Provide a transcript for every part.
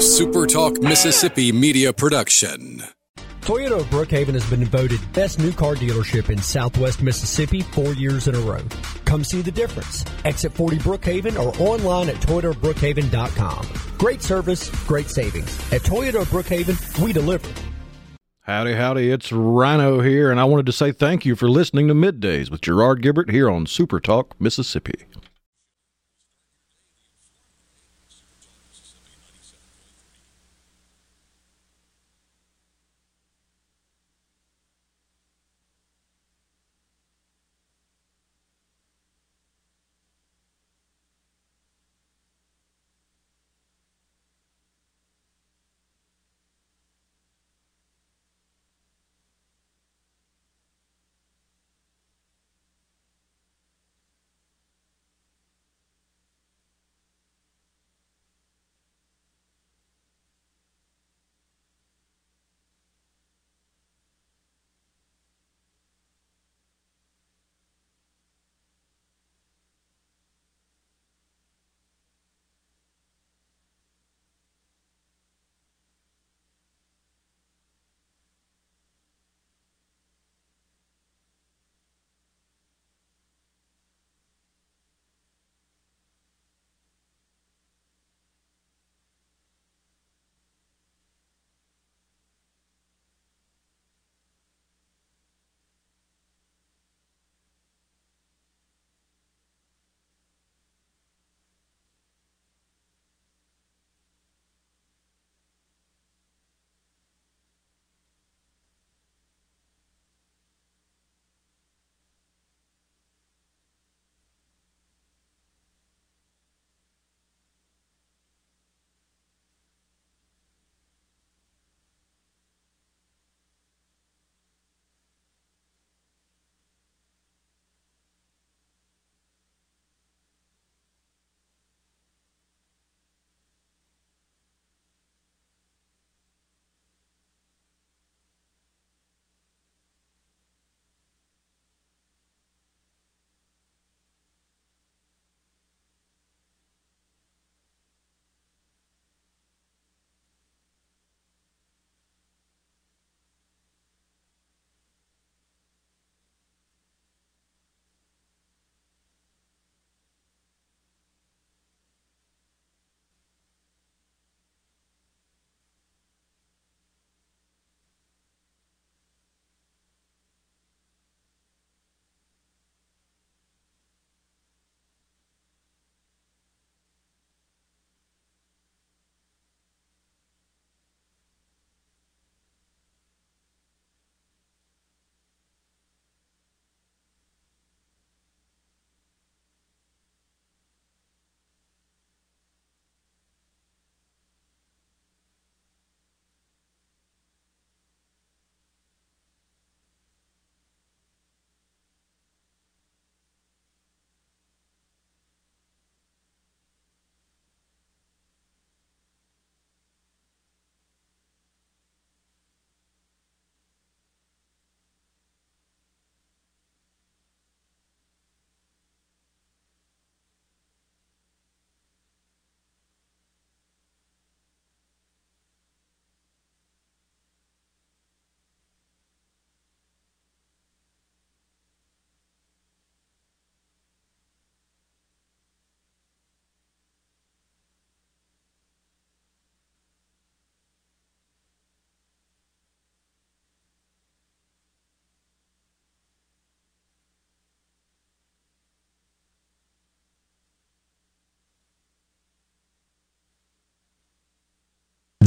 a SuperTalk Mississippi media production. Toyota of Brookhaven has been voted best new car dealership in southwest Mississippi four years in a row. Come see the difference. Exit 40 Brookhaven or online at toyotabrookhaven.com. Great service, great savings. At Toyota of Brookhaven, we deliver. Howdy, howdy, it's Rhino here, and I wanted to say thank you for listening to Middays with Gerard Gibert here on Super Talk, Mississippi.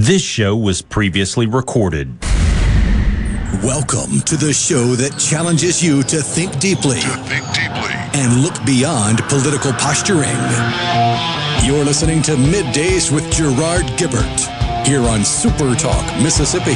This show was previously recorded. Welcome to the show that challenges you to think deeply, To think deeply. and look beyond political posturing. You're listening to Middays with Gerard Gibert here on Super Talk, Mississippi.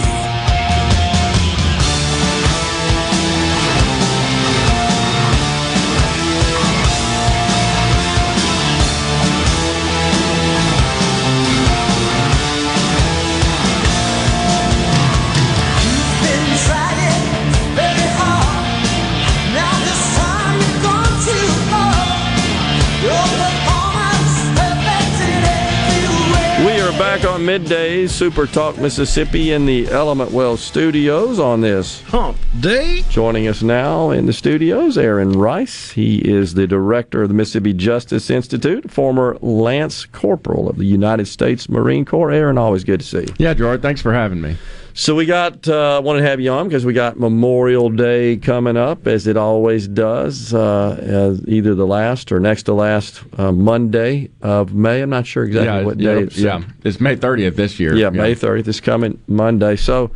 Back on Super Talk Mississippi in the Element Well studios on this Hump Day. Joining us now in the studios, Aaron Rice. He is the director of the Mississippi Justice Institute, former Lance Corporal of the United States Marine Corps. Aaron, always good to see you. Yeah, Gerard, thanks for having me. So we got uh, want to have you on because we got Memorial Day coming up, as it always does, uh, either the last or next to last uh, Monday of May. I'm not sure exactly yeah, what yeah, day. It's, yeah, it's May 30th this year. Yeah, May 30th is coming Monday. So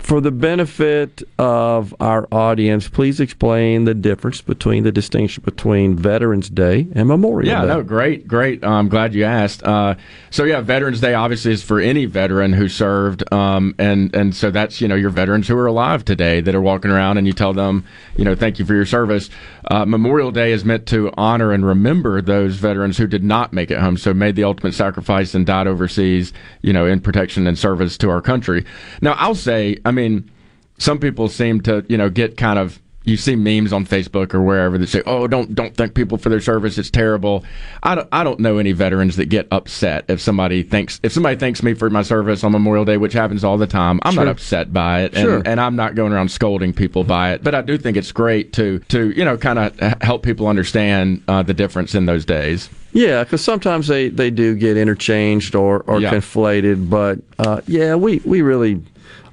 for the benefit of our audience, please explain the difference between the distinction between Veterans Day and Memorial yeah, Day. Yeah, no, great, great. I'm glad you asked. Uh, so yeah, Veterans Day obviously is for any veteran who served, um, and and so that's you know your veterans who are alive today that are walking around, and you tell them, you know, thank you for your service. Uh, Memorial Day is meant to honor and remember those veterans who did not make it home, so made the ultimate sacrifice and died overseas, you know, in protection and service to our country. Now, I'll say, I mean, some people seem to, you know, get kind of you see memes on Facebook or wherever that say, "Oh, don't don't thank people for their service; it's terrible." I don't I don't know any veterans that get upset if somebody thanks if somebody thanks me for my service on Memorial Day, which happens all the time. I'm Sure. not upset by it, and, Sure. and I'm not going around scolding people by it. But I do think it's great to to you know kind of help people understand uh, the difference in those days. Yeah, because sometimes they, they do get interchanged or, or Yeah. conflated. But uh, yeah, we, we really,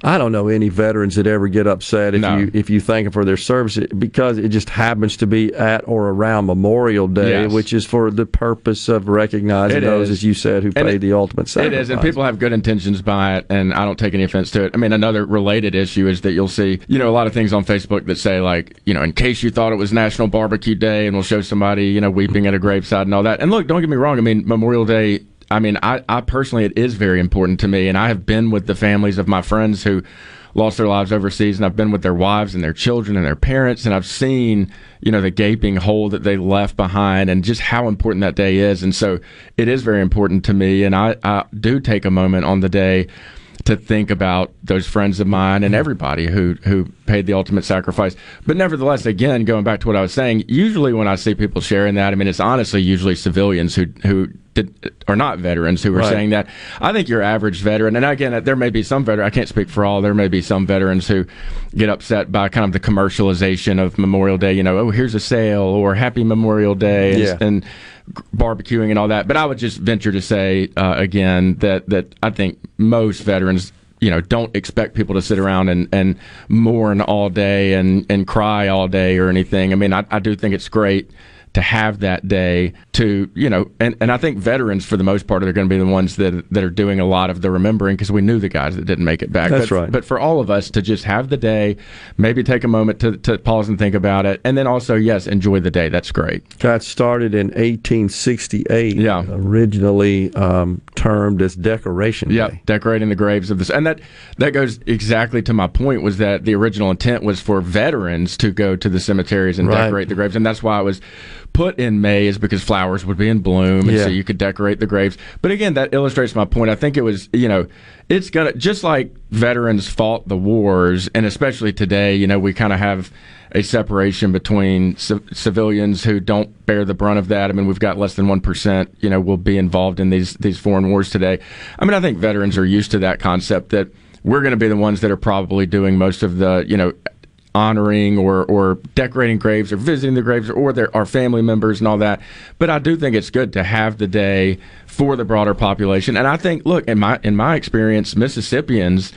I don't know any veterans that ever get upset if No. you if you thank them for their service because it just happens to be at or around Memorial Day, Yes. which is for the purpose of recognizing It those, is. as you said, who And paid it- the ultimate sacrifice. is, and people have good intentions by it, and I don't take any offense to it. I mean, another related issue is that you'll see, you know, a lot of things on Facebook that say like, you know, in case you thought it was National Barbecue Day, and we'll show somebody, you know, weeping at a graveside and all that. And look, don't get me wrong. I mean, Memorial Day. I mean, I, I personally, it is very important to me, and I have been with the families of my friends who lost their lives overseas, and I've been with their wives and their children and their parents, and I've seen, you know, the gaping hole that they left behind, and just how important that day is. And so, it is very important to me, and I, I do take a moment on the day to think about those friends of mine and everybody who who paid the ultimate sacrifice. But nevertheless, again, going back to what I was saying, usually when I see people sharing that, I mean, it's honestly usually civilians who who did, are not veterans who are Right. saying that. I think your average veteran, and again, there may be some veteran. I can't speak for all. There may be some veterans who get upset by kind of the commercialization of Memorial Day. You know, oh, here's a sale or Happy Memorial Day, and, Yeah. and barbecuing and all that. But I would just venture to say uh, again that that I think most veterans. You know, don't expect people to sit around and, and mourn all day and, and cry all day or anything. I mean, I, I do think it's great to have that day to you know and, and I think veterans for the most part are going to be the ones that that are doing a lot of the remembering because we knew the guys that didn't make it back That's but, right. but for all of us to just have the day maybe take a moment to, to pause and think about it and then also yes enjoy the day that's great Got started in 1868. Yeah. Originally um, termed as Decoration Yeah, decorating the graves of this, and that that goes exactly to my point. Was that the original intent was for veterans to go to the cemeteries and Right. decorate the graves, and that's why it was put in May, is because flowers would be in bloom, and Yeah. so you could decorate the graves. But again, that illustrates my point. I think it was, you know, it's gonna just like veterans fought the wars, and especially today, you know, we kind of have a separation between ci- civilians who don't bear the brunt of that. I mean, we've got less than one percent, you know, will be involved in these these foreign wars today. I mean, I think veterans are used to that concept that we're going to be the ones that are probably doing most of the, you know, honoring or or decorating graves or visiting the graves or their our family members and all that. But I do think it's good to have the day for the broader population. And I think, look, in my in my experience, Mississippians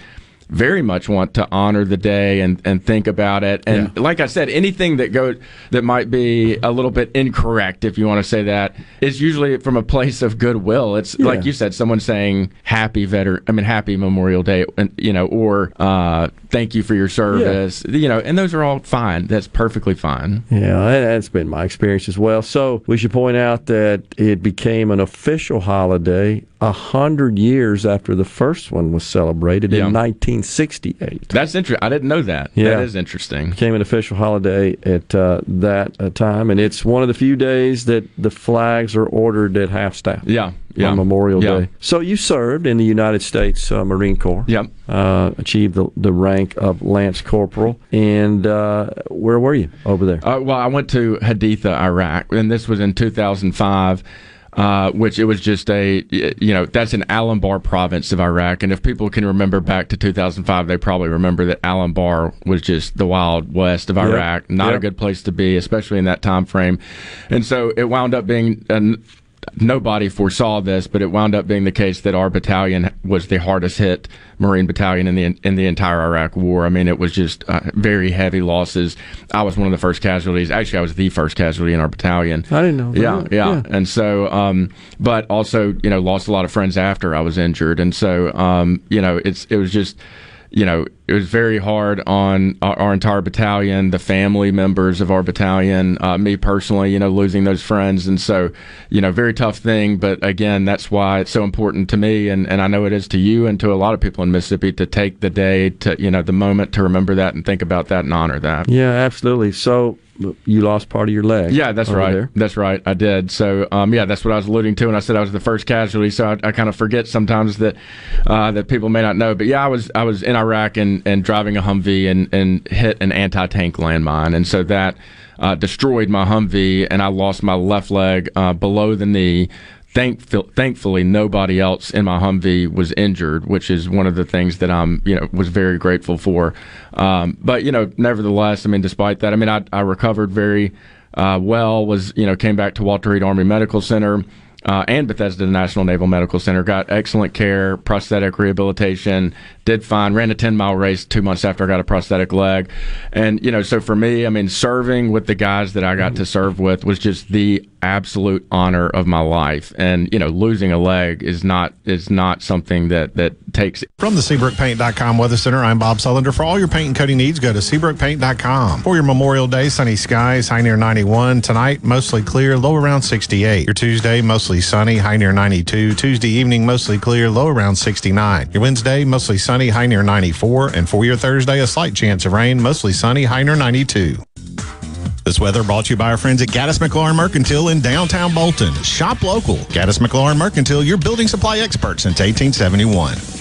very much want to honor the day and, and think about it. And like I said, anything that go that might be a little bit incorrect, if you want to say that, is usually from a place of goodwill. It's like you said, someone saying happy veteran, I mean happy Memorial Day, and you know, or uh, thank you for your service, you know, and those are all fine. That's perfectly fine. Yeah, that's been my experience as well. So we should point out that it became an official holiday a hundred years after the first one was celebrated Yeah. in 1968. That's interesting. I didn't know that. Yeah. That is interesting. Became an official holiday at uh, that uh, time, and it's one of the few days that the flags are ordered at half staff. Yeah. Yeah. on Memorial Yeah. Day. So you served in the United States uh, Marine Corps. Yep. Uh, achieved the, the rank of Lance Corporal. And uh, where were you over there? Uh, well, I went to Haditha, Iraq, and this was in 2005. uh, which it was just a, you know, that's in Al-Anbar province of Iraq. And if people can remember back to 2005, they probably remember that Al-Anbar was just the wild west of Iraq. Yep. Not yep. a good place to be, especially in that time frame. And so it wound up being an, nobody foresaw this, but it wound up being the case that our battalion was the hardest hit Marine battalion in the in the entire Iraq War. I mean, it was just uh, very heavy losses. I was one of the first casualties. Actually, I was the first casualty in our battalion. I didn't know. Yeah, yeah, yeah, And so, um, but also, you know, lost a lot of friends after I was injured, and so, um, you know, it's it was just you know, it was very hard on our, our entire battalion, the family members of our battalion, uh, me personally, you know, losing those friends. And so, you know, very tough thing. But again, that's why it's so important to me. And, and I know it is to you and to a lot of people in Mississippi to take the day to, you know, the moment to remember that and think about that and honor that. Yeah, absolutely. So, you lost part of your leg. Yeah, that's right. There. That's right. I did. So, um, yeah, that's what I was alluding to, and I said I was the first casualty. So I, I kind of forget sometimes that uh, that people may not know. But yeah, I was I was in Iraq and, and driving a Humvee and, and hit an anti tank landmine, and so that uh, destroyed my Humvee, and I lost my left leg uh, below the knee thank, thankfully nobody else in my Humvee was injured, which is one of the things that I'm you know was very grateful for. Um, but you know, nevertheless, I mean, despite that, I mean, I, I recovered very uh, well. Was you know came back to Walter Reed Army Medical Center. Uh, and Bethesda National Naval Medical Center. Got excellent care, prosthetic rehabilitation, did fine. Ran a 10 mile race two months after I got a prosthetic leg. And, you know, so for me, I mean, serving with the guys that I got to serve with was just the absolute honor of my life. And, you know, losing a leg is not is not something that that takes From the SeabrookPaint.com Weather Center, I'm Bob Sullender. For all your paint and coating needs, go to SeabrookPaint.com. For your Memorial Day, sunny skies, high near 91. Tonight, mostly clear, low around 68. Your Tuesday, mostly sunny, high near 92. Tuesday evening, mostly clear, low around 69. Your Wednesday, mostly sunny high near 94. And for your Thursday, a slight chance of rain, mostly sunny, high near 92. This weather brought to you by our friends at Gaddis McLaurin Mercantile in downtown Bolton. Shop local. Gaddis McLaurin Mercantile, your building supply expert since 1871.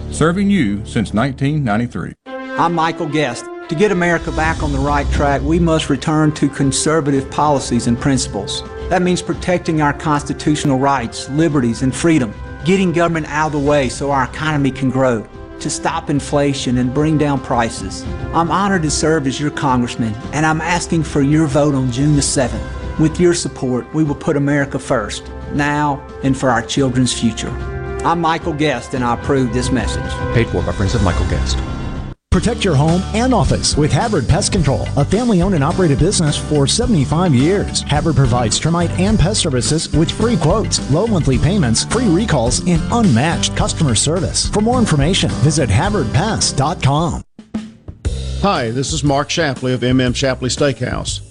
serving you since 1993. I'm Michael Guest. To get America back on the right track, we must return to conservative policies and principles. That means protecting our constitutional rights, liberties, and freedom, getting government out of the way so our economy can grow to stop inflation and bring down prices. I'm honored to serve as your congressman, and I'm asking for your vote on June the 7th. With your support, we will put America first, now and for our children's future. I'm Michael Guest, and I approve this message. Paid for by Friends of Michael Guest. Protect your home and office with Havard Pest Control, a family owned and operated business for 75 years. Havard provides termite and pest services with free quotes, low monthly payments, free recalls, and unmatched customer service. For more information, visit HavardPest.com. Hi, this is Mark Shapley of MM Shapley Steakhouse.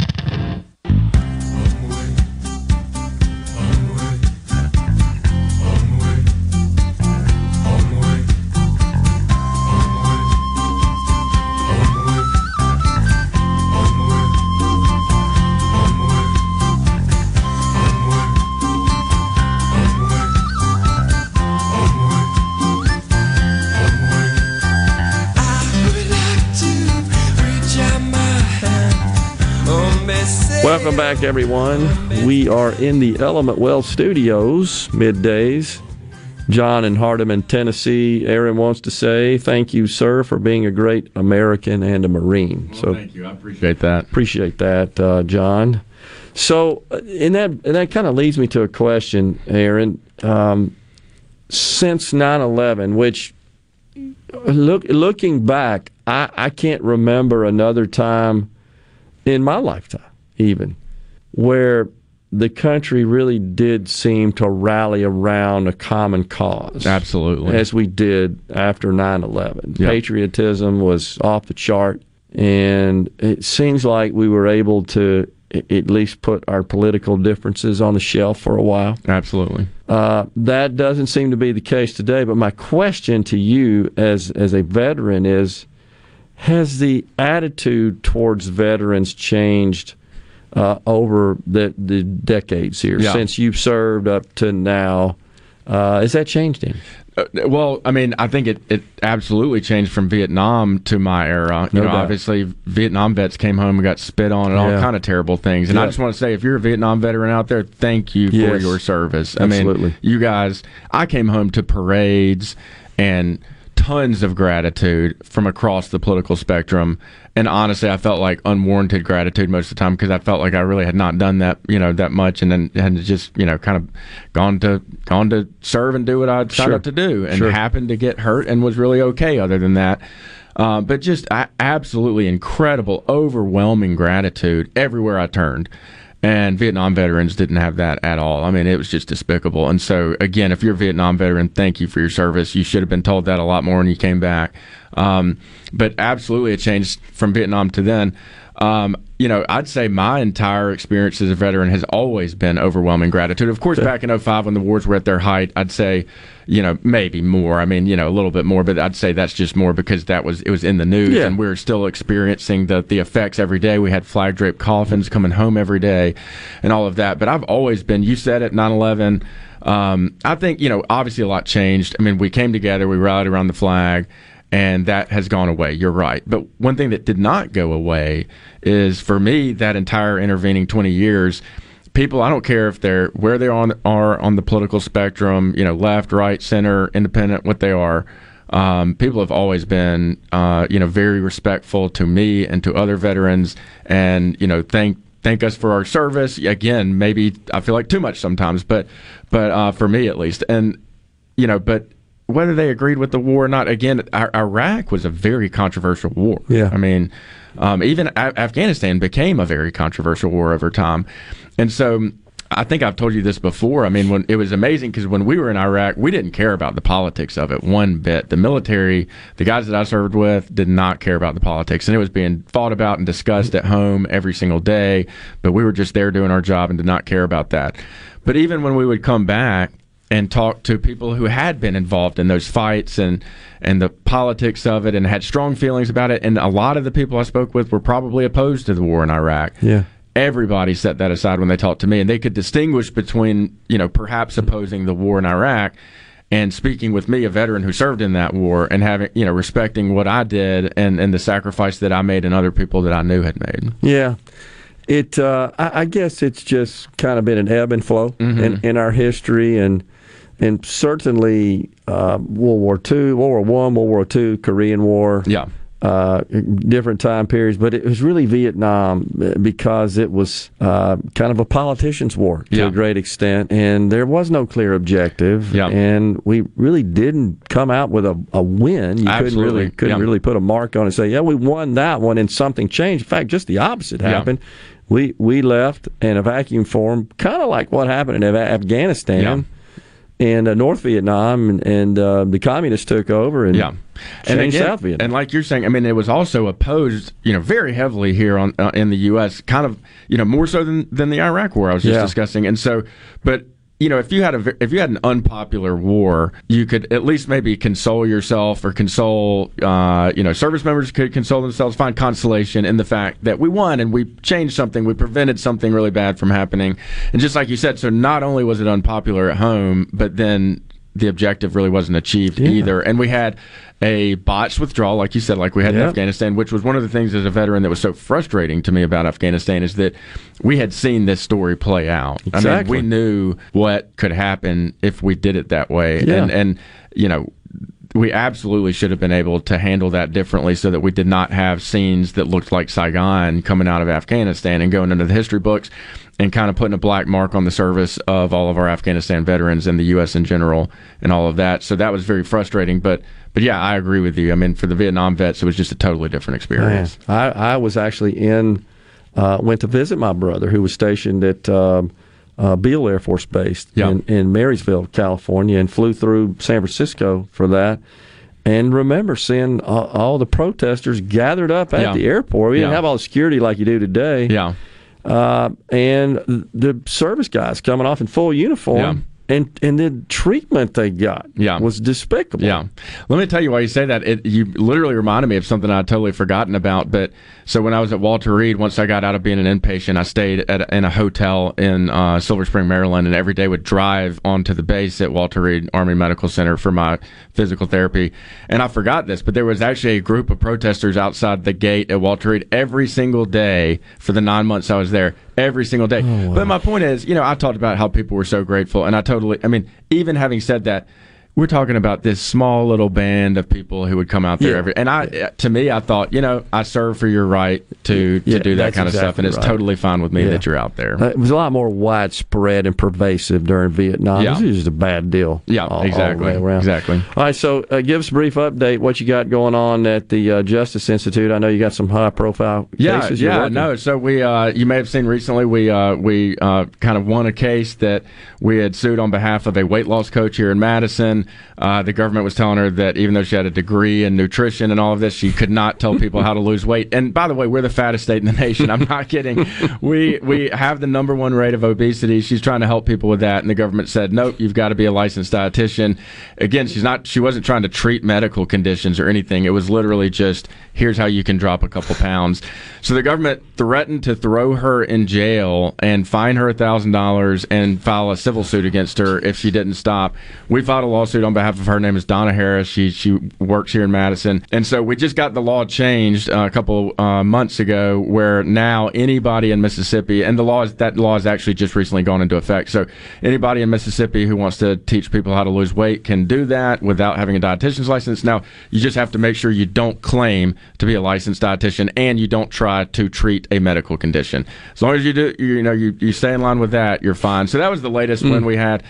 Welcome back, everyone. We are in the Element Well Studios, middays. John in Hardeman, Tennessee. Aaron wants to say thank you, sir, for being a great American and a Marine. Well, so thank you. I appreciate that. Appreciate that, uh, John. So, uh, in that, and that kind of leads me to a question, Aaron. Um, since 9 11, which, look, looking back, I, I can't remember another time in my lifetime, even, where the country really did seem to rally around a common cause. Absolutely. As we did after 9 11. Yep. Patriotism was off the chart, and it seems like we were able to at least put our political differences on the shelf for a while. Absolutely. Uh, that doesn't seem to be the case today. But my question to you, as as a veteran, is: Has the attitude towards veterans changed uh, over the the decades here Yeah. since you've served up to now? Uh, has that changed any? Uh, well, I mean, I think it, it absolutely changed from Vietnam to my era. You No know, doubt. obviously Vietnam vets came home and got spit on and all Yeah. kind of terrible things. And I just want to say, if you're a Vietnam veteran out there, thank you for your service. I Absolutely. mean, you guys. I came home to parades and tons of gratitude from across the political spectrum. And honestly, I felt like unwarranted gratitude most of the time because I felt like I really had not done that, you know, that much, and then had just, you know, kind of gone to gone to serve and do what I signed Sure. up to do, and Sure. happened to get hurt and was really okay. Other than that, uh, but just a- absolutely incredible, overwhelming gratitude everywhere I turned. And Vietnam veterans didn't have that at all. I mean, it was just despicable. And so, again, if you're a Vietnam veteran, thank you for your service. You should have been told that a lot more when you came back. Um, but absolutely, it changed from Vietnam to then. Um, you know, I'd say my entire experience as a veteran has always been overwhelming gratitude. Of course, back in 05 when the wars were at their height, I'd say, you know, maybe more. I mean, you know, a little bit more, but I'd say that's just more because that was it was in the news Yeah. and we are still experiencing the the effects every day. We had flag draped coffins coming home every day and all of that. But I've always been you said it 9/11 um, I think, you know, obviously a lot changed. I mean, we came together, we rallied around the flag, and that has gone away. You're right. But one thing that did not go away is for me, that entire intervening 20 years, people, I don't care if they're where they are on, are on the political spectrum, you know, left, right, center, independent, what they are. Um, people have always been, uh, you know, very respectful to me and to other veterans, and you know, thank thank us for our service. Again, maybe I feel like too much sometimes, but but uh, for me at least, and you know, but whether they agreed with the war or not, again, Iraq was a very controversial war. Yeah. I mean, um, even A- Afghanistan became a very controversial war over time, and so. I think I've told you this before. I mean, when it was amazing because when we were in Iraq, we didn't care about the politics of it one bit. The military, the guys that I served with, did not care about the politics, and it was being fought about and discussed at home every single day. But we were just there doing our job and did not care about that. But even when we would come back and talk to people who had been involved in those fights and and the politics of it and had strong feelings about it, and a lot of the people I spoke with were probably opposed to the war in Iraq Yeah. everybody set that aside when they talked to me and they could distinguish between you know perhaps opposing the war in iraq and speaking with me a veteran who served in that war and having you know respecting what i did and and the sacrifice that i made and other people that i knew had made Yeah. It, uh, I, I guess it's just kind of been an ebb and flow in, in our history, and and certainly uh, World War II, World War One, World War Two, Korean War. Yeah. Uh, different time periods, but it was really Vietnam uh, because it was uh, kind of a politician's war to Yeah. a great extent, and there was no clear objective, Yeah. and we really didn't come out with a, a win. You couldn't Absolutely. really couldn't Yeah. really put a mark on it and say, yeah, we won that one, and something changed. In fact, just the opposite happened. We we left in a vacuum form, kind of like what happened in Af- Afghanistan. In uh, North Vietnam, and, and uh, the communists took over and yeah. and again, South Vietnam. and like you're saying, I mean, it was also opposed, you know, very heavily here on uh, in the U.S. Kind of, you know, more so than than the Iraq War I was just Yeah. discussing. And so, but you know, if you had a if you had an unpopular war, you could at least maybe console yourself or console, uh, you know, service members could console themselves, find consolation in the fact that we won and we changed something, we prevented something really bad from happening. And just like you said, so not only was it unpopular at home, but then the objective really wasn't achieved either. And we had a botched withdrawal, like you said, like we had in Afghanistan, which was one of the things as a veteran that was so frustrating to me about Afghanistan is that we had seen this story play out. I mean, Exactly. we knew what could happen if we did it that way. Yeah. And, and, you know, we absolutely should have been able to handle that differently so that we did not have scenes that looked like Saigon coming out of Afghanistan and going into the history books and kind of putting a black mark on the service of all of our Afghanistan veterans and the U.S. in general and all of that. So that was very frustrating. But, but yeah, I agree with you. I mean, for the Vietnam vets, it was just a totally different experience. Man, I, I was actually in, uh, went to visit my brother who was stationed at um, uh, Beale Air Force Base in, in Marysville, California, and flew through San Francisco for that. And remember seeing all, all the protesters gathered up at Yeah. the airport. We didn't Yeah. have all the security like you do today. Yeah. Uh, and the service guys coming off in full uniform. And, and the treatment they got Yeah. was despicable. Yeah. Let me tell you why you say that. It, you literally reminded me of something I'd totally forgotten about. But so when I was at Walter Reed, once I got out of being an inpatient, I stayed at a, in a hotel in uh, Silver Spring, Maryland, and every day would drive onto the base at Walter Reed Army Medical Center for my physical therapy. And I forgot this, but there was actually a group of protesters outside the gate at Walter Reed every single day for the nine months I was there. Every single day. But my point is, you know, I talked about how people were so grateful, and I totally, I mean, even having said that, we're talking about this small little band of people who would come out there Yeah. every. And I, to me, I thought, you know, I serve for your right to to Yeah, do that kind of stuff, and it's right. totally fine with me Yeah. that you're out there. Uh, it was a lot more widespread and pervasive during Vietnam. Yeah. This is just a bad deal. Yeah, all- all exactly, around. exactly. All right, so uh, give us a brief update. What you got going on at the uh, Justice Institute? I know you got some high profile Yeah, cases. yeah, no. So we, uh, you may have seen recently, we uh, we uh, kind of won a case that we had sued on behalf of a weight loss coach here in Madison. Uh, the government was telling her that even though she had a degree in nutrition and all of this, she could not tell people how to lose weight. And by the way, we're the fattest state in the nation. I'm not kidding. We we have the number one rate of obesity. She's trying to help people with that, and the government said, nope, you've got to be a licensed dietitian. Again, she's not. She wasn't trying to treat medical conditions or anything. It was literally just here's how you can drop a couple pounds. So the government threatened to throw her in jail and fine her thousand dollars and file a civil suit against her if she didn't stop. We filed a lawsuit on behalf of her. Name is Donna Harris. She she works here in Madison, and so we just got the law changed uh, a couple uh, months ago, where now anybody in Mississippi and the law is that law has actually just recently gone into effect. So anybody in Mississippi who wants to teach people how to lose weight can do that without having a dietitian's license. Now you just have to make sure you don't claim to be a licensed dietitian and you don't try to treat a medical condition. As long as you do, you know, you, you stay in line with that, you're fine. So that was the latest one we had.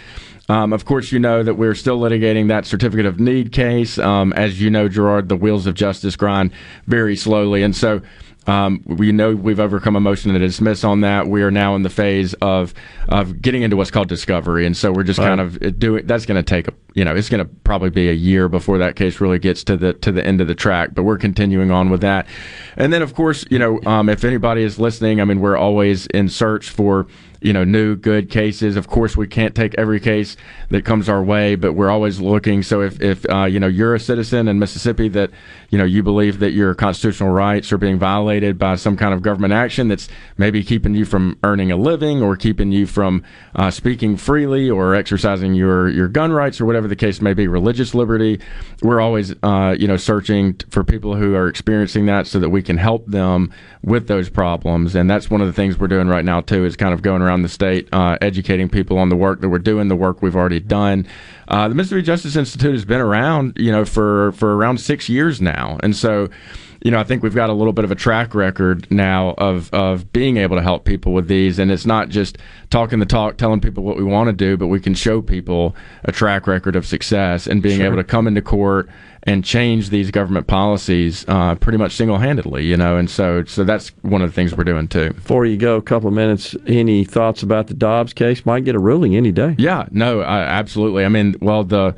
Um, of course, you know that we're still litigating that certificate of need case. Um, as you know, Gerard, the wheels of justice grind very slowly. And so um, we know we've overcome a motion to dismiss on that. We are now in the phase of of getting into what's called discovery, and so we're just Right. kind of doing. That's going to take a you know it's going to probably be a year before that case really gets to the to the end of the track. But we're continuing on with that, and then of course you know um, if anybody is listening, I mean we're always in search for you know new good cases. Of course we can't take every case that comes our way but we're always looking. So if, if uh, you know you're a citizen in mississippi that you know you believe that your constitutional rights are being violated by some kind of government action that's maybe keeping you from earning a living or keeping you from uh, speaking freely or exercising your your gun rights or whatever the case may be religious liberty. We're always uh, you know searching for people who are experiencing that so that we can help them with those problems. And that's one of the things we're doing right now too is kind of going around the state uh, educating people on the work that we're doing the work we've already done uh, the mississippi justice institute has been around you know for for around six years now and so you know, I think we've got a little bit of a track record now of of being able to help people with these, and it's not just talking the talk, telling people what we want to do, but we can show people a track record of success and being Sure. able to come into court and change these government policies uh, pretty much single handedly. You know, and so so that's one of the things we're doing too. Before you go, a couple of minutes. Any thoughts about the Dobbs case? Might get a ruling any day. Yeah, no, I, absolutely. I mean, well, the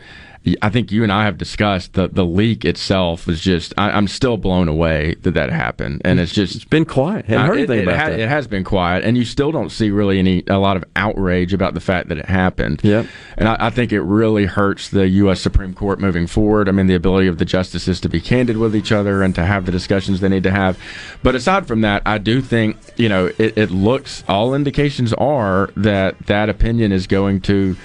I think you and I have discussed the the leak itself was just I, am still blown away that that happened, and it's just it's been quiet. Haven't heard anything it, about it, ha- that. it has been quiet, and you still don't see really any a lot of outrage about the fact that it happened. Yep. and I, I think it really hurts the U.S. Supreme Court moving forward. I mean, the ability of the justices to be candid with each other and to have the discussions they need to have. But aside from that, I do think you know it, it looks all indications are that that opinion is going to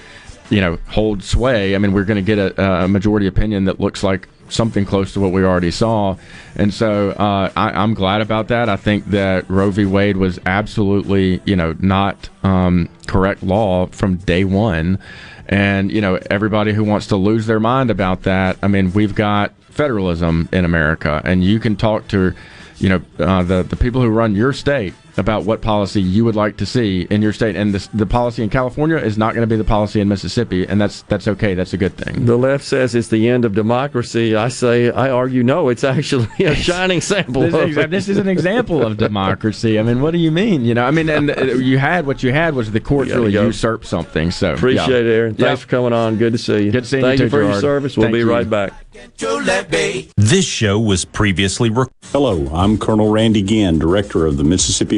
you know, hold sway. I mean, we're going to get a, a, majority opinion that looks like something close to what we already saw. And so uh, I, am glad about that. I think that Roe v. Wade was absolutely, you know, not um, correct law from day one. And, you know, everybody who wants to lose their mind about that, I mean, we've got federalism in America, and you can talk to, you know, uh, the, the people who run your state about what policy you would like to see in your state, and the policy in California is not going to be the policy in Mississippi, and that's that's okay. That's a good thing. The left says it's the end of democracy. I say I argue no. It's actually a shining sample. this, of this is an example of democracy. I mean, what do you mean? You know, I mean, and uh, you had what you had was the courts really go. usurped something. So appreciate yeah. it, Aaron. Thanks yep. for coming on. Good to see you. Good seeing Thank you, you for Gerard. your service. We'll Thank be you. right back. This show was previously recorded. Hello, I'm Colonel Randy Ginn, Director of the Mississippi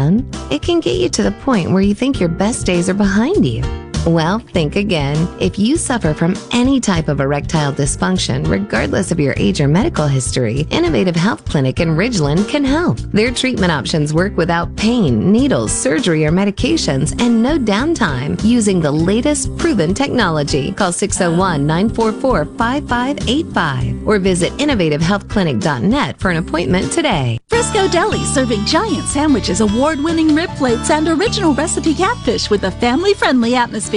It can get you to the point where you think your best days are behind you. Well, think again. If you suffer from any type of erectile dysfunction, regardless of your age or medical history, Innovative Health Clinic in Ridgeland can help. Their treatment options work without pain, needles, surgery, or medications, and no downtime using the latest proven technology. Call 601 944 5585 or visit innovativehealthclinic.net for an appointment today. Frisco Deli serving giant sandwiches, award winning rib plates, and original recipe catfish with a family friendly atmosphere.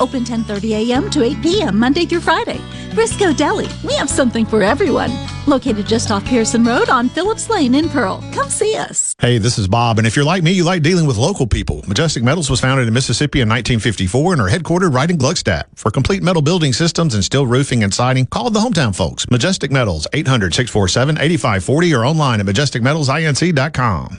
Open 10:30 a.m. to 8 p.m. Monday through Friday. Frisco Deli, we have something for everyone. Located just off Pearson Road on Phillips Lane in Pearl. Come see us. Hey, this is Bob, and if you're like me, you like dealing with local people. Majestic Metals was founded in Mississippi in 1954 and are headquartered right in Gluckstadt. For complete metal building systems and steel roofing and siding, call the hometown folks. Majestic Metals, 800 647 8540 or online at majesticmetalsinc.com.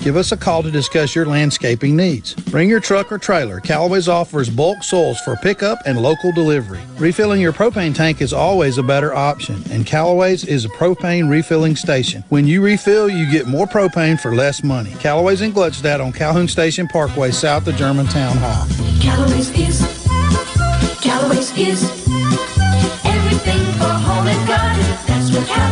Give us a call to discuss your landscaping needs. Bring your truck or trailer. Callaway's offers bulk soils for pickup and local delivery. Refilling your propane tank is always a better option, and Callaway's is a propane refilling station. When you refill, you get more propane for less money. Callaway's in Gluckstadt on Calhoun Station Parkway, south of Germantown Hall. Callaway's is, Callaway's is everything for home and garden. That's what Callaway's.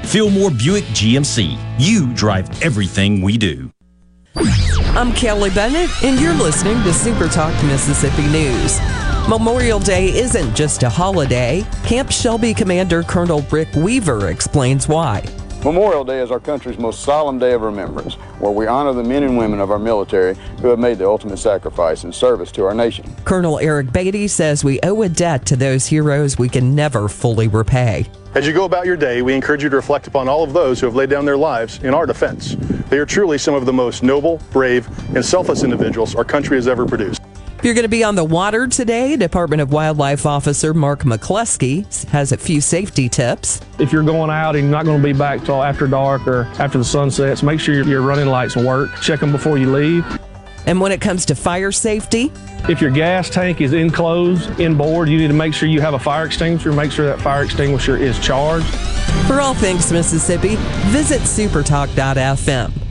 Fillmore Buick GMC. You drive everything we do. I'm Kelly Bennett, and you're listening to Super Talk Mississippi News. Memorial Day isn't just a holiday. Camp Shelby Commander Colonel Rick Weaver explains why. Memorial Day is our country's most solemn day of remembrance, where we honor the men and women of our military who have made the ultimate sacrifice in service to our nation. Colonel Eric Beatty says we owe a debt to those heroes we can never fully repay. As you go about your day, we encourage you to reflect upon all of those who have laid down their lives in our defense. They are truly some of the most noble, brave, and selfless individuals our country has ever produced. If you're going to be on the water today, Department of Wildlife Officer Mark McCluskey has a few safety tips. If you're going out and you're not going to be back till after dark or after the sun sets, make sure your, your running lights work. Check them before you leave. And when it comes to fire safety, if your gas tank is enclosed, inboard, you need to make sure you have a fire extinguisher. Make sure that fire extinguisher is charged. For all things Mississippi, visit supertalk.fm.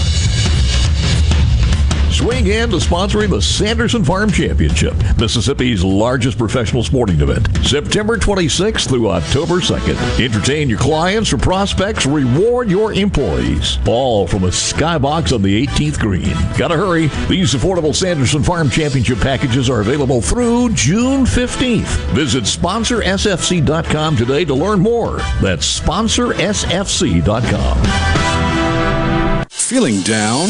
Swing in to sponsoring the Sanderson Farm Championship, Mississippi's largest professional sporting event, September 26th through October 2nd. Entertain your clients or prospects, reward your employees. All from a skybox on the 18th green. Gotta hurry. These affordable Sanderson Farm Championship packages are available through June 15th. Visit sponsorsfc.com today to learn more. That's sponsorsfc.com. Feeling down?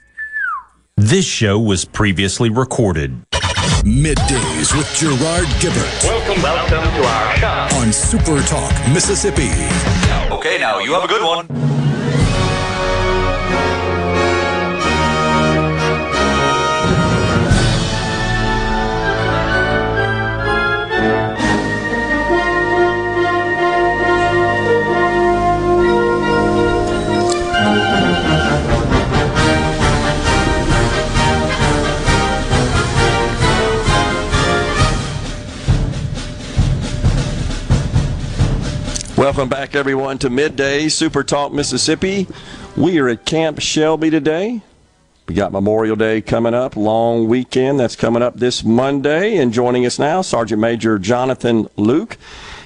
This show was previously recorded. Middays with Gerard Gibert Welcome, welcome to our shop. on Super Talk Mississippi. Okay, now you have a good one. Welcome back, everyone, to Midday Super Talk Mississippi. We are at Camp Shelby today. We got Memorial Day coming up, long weekend that's coming up this Monday. And joining us now, Sergeant Major Jonathan Luke.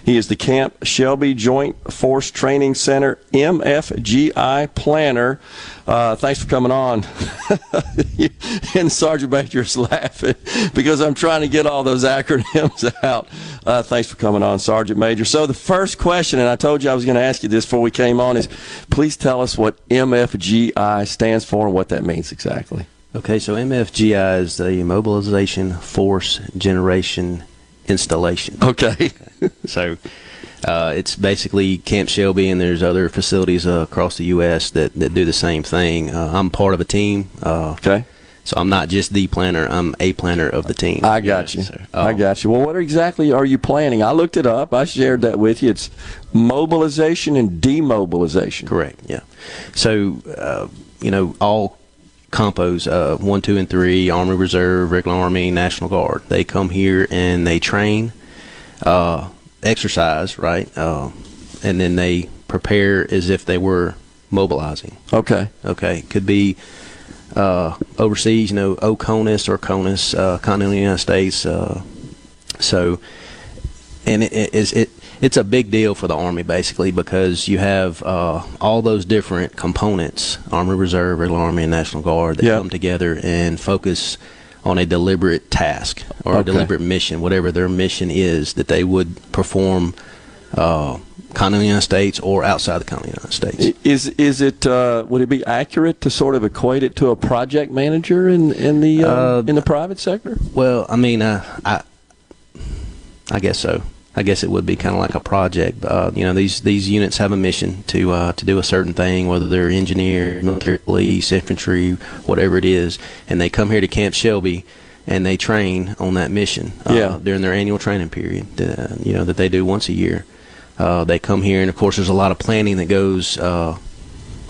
He is the Camp Shelby Joint Force Training Center MFGI planner. Uh, thanks for coming on. and Sergeant Major's laughing because I'm trying to get all those acronyms out. Uh, thanks for coming on, Sergeant Major. So the first question, and I told you I was going to ask you this before we came on, is please tell us what MFGI stands for and what that means exactly. Okay, so MFGI is the Mobilization Force Generation Installation. Okay. so uh, it's basically Camp Shelby, and there's other facilities uh, across the U.S. that, that do the same thing. Uh, I'm part of a team. Uh, okay. So I'm not just the planner; I'm a planner of the team. I got you. So, I got you. Well, what exactly are you planning? I looked it up. I shared that with you. It's mobilization and demobilization. Correct. Yeah. So, uh, you know, all compos, uh, one, two, and three, Army Reserve, regular Army, National Guard, they come here and they train, uh, exercise, right? Uh, and then they prepare as if they were mobilizing. Okay. Okay. Could be uh, overseas, you know, OCONUS or CONUS, uh, continental United States. Uh, so, and it, it is it it's a big deal for the Army basically because you have uh, all those different components: Army Reserve, Regular Army, and National Guard that Yep. come together and focus on a deliberate task or a deliberate mission, whatever their mission is that they would perform. Uh, continental United States or outside the continental United States. Is is it uh, would it be accurate to sort of equate it to a project manager in in the uh, Uh, in the private sector? Well, I mean, uh, I I guess so. I guess it would be kind of like a project. Uh, you know, these these units have a mission to uh, to do a certain thing, whether they're engineer, military police, infantry, whatever it is, and they come here to Camp Shelby and they train on that mission uh, Yeah. during their annual training period. Uh, you know that they do once a year. Uh, they come here, and of course, there's a lot of planning that goes uh,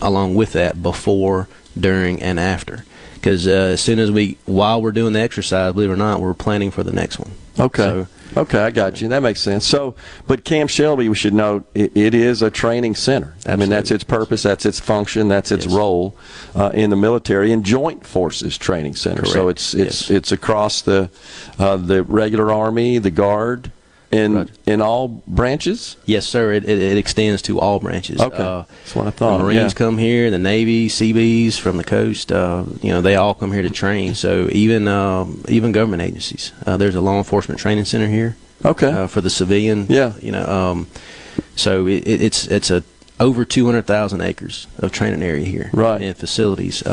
along with that before, during, and after. Because uh, as soon as we, while we're doing the exercise, believe it or not, we're planning for the next one. Okay. So- okay, I got you. That makes sense. So, but Camp Shelby, we should note, it, it is a training center. I mean, that's its purpose, that's its function, that's its role uh, in the military and Joint Forces Training Center. So Correct. it's it's it's across the uh, the regular Army, the Guard, in in all branches. Yes, sir. It, it, it extends to all branches. Okay. Uh, That's what I thought, The Marines yeah. come here, the Navy, Seabees from the coast. Uh, you know, they all come here to train. So even um, even government agencies. Uh, there's a law enforcement training center here. Okay. Uh, for the civilian. Yeah. You know, um, so it, it, it's it's a over 200,000 acres of training area here. Right. And facilities.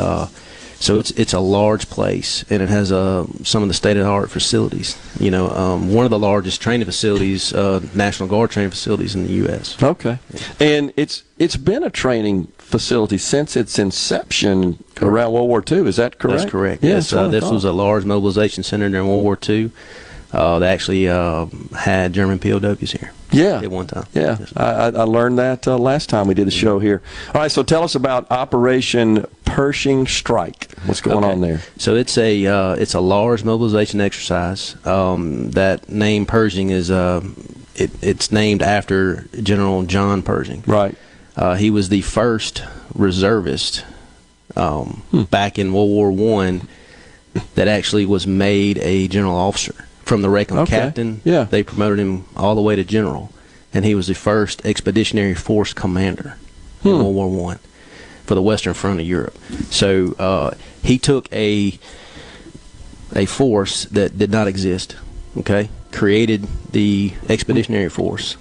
So it's it's a large place, and it has uh, some of the state of the art facilities. You know, um, one of the largest training facilities, uh, National Guard training facilities in the U.S. Okay, and it's it's been a training facility since its inception around World War II. Is that correct? That's correct. Yes, what uh, this was a large mobilization center during World War II. Uh, they actually uh, had German POWs here. Yeah. At one time. Yeah, I, I I learned that uh, last time we did the show here. All right, so tell us about Operation Pershing Strike. What's going Okay. on there? So it's a uh, it's a large mobilization exercise. Um, that name Pershing is uh, it, it's named after General John Pershing. Right. Uh, he was the first reservist um, back in World War One that actually was made a general officer from the rank of Okay. captain. Yeah. they promoted him all the way to general, and he was the first expeditionary force commander in Hmm. World War One for the Western Front of Europe. So uh, he took a a force that did not exist. Okay, created the expeditionary force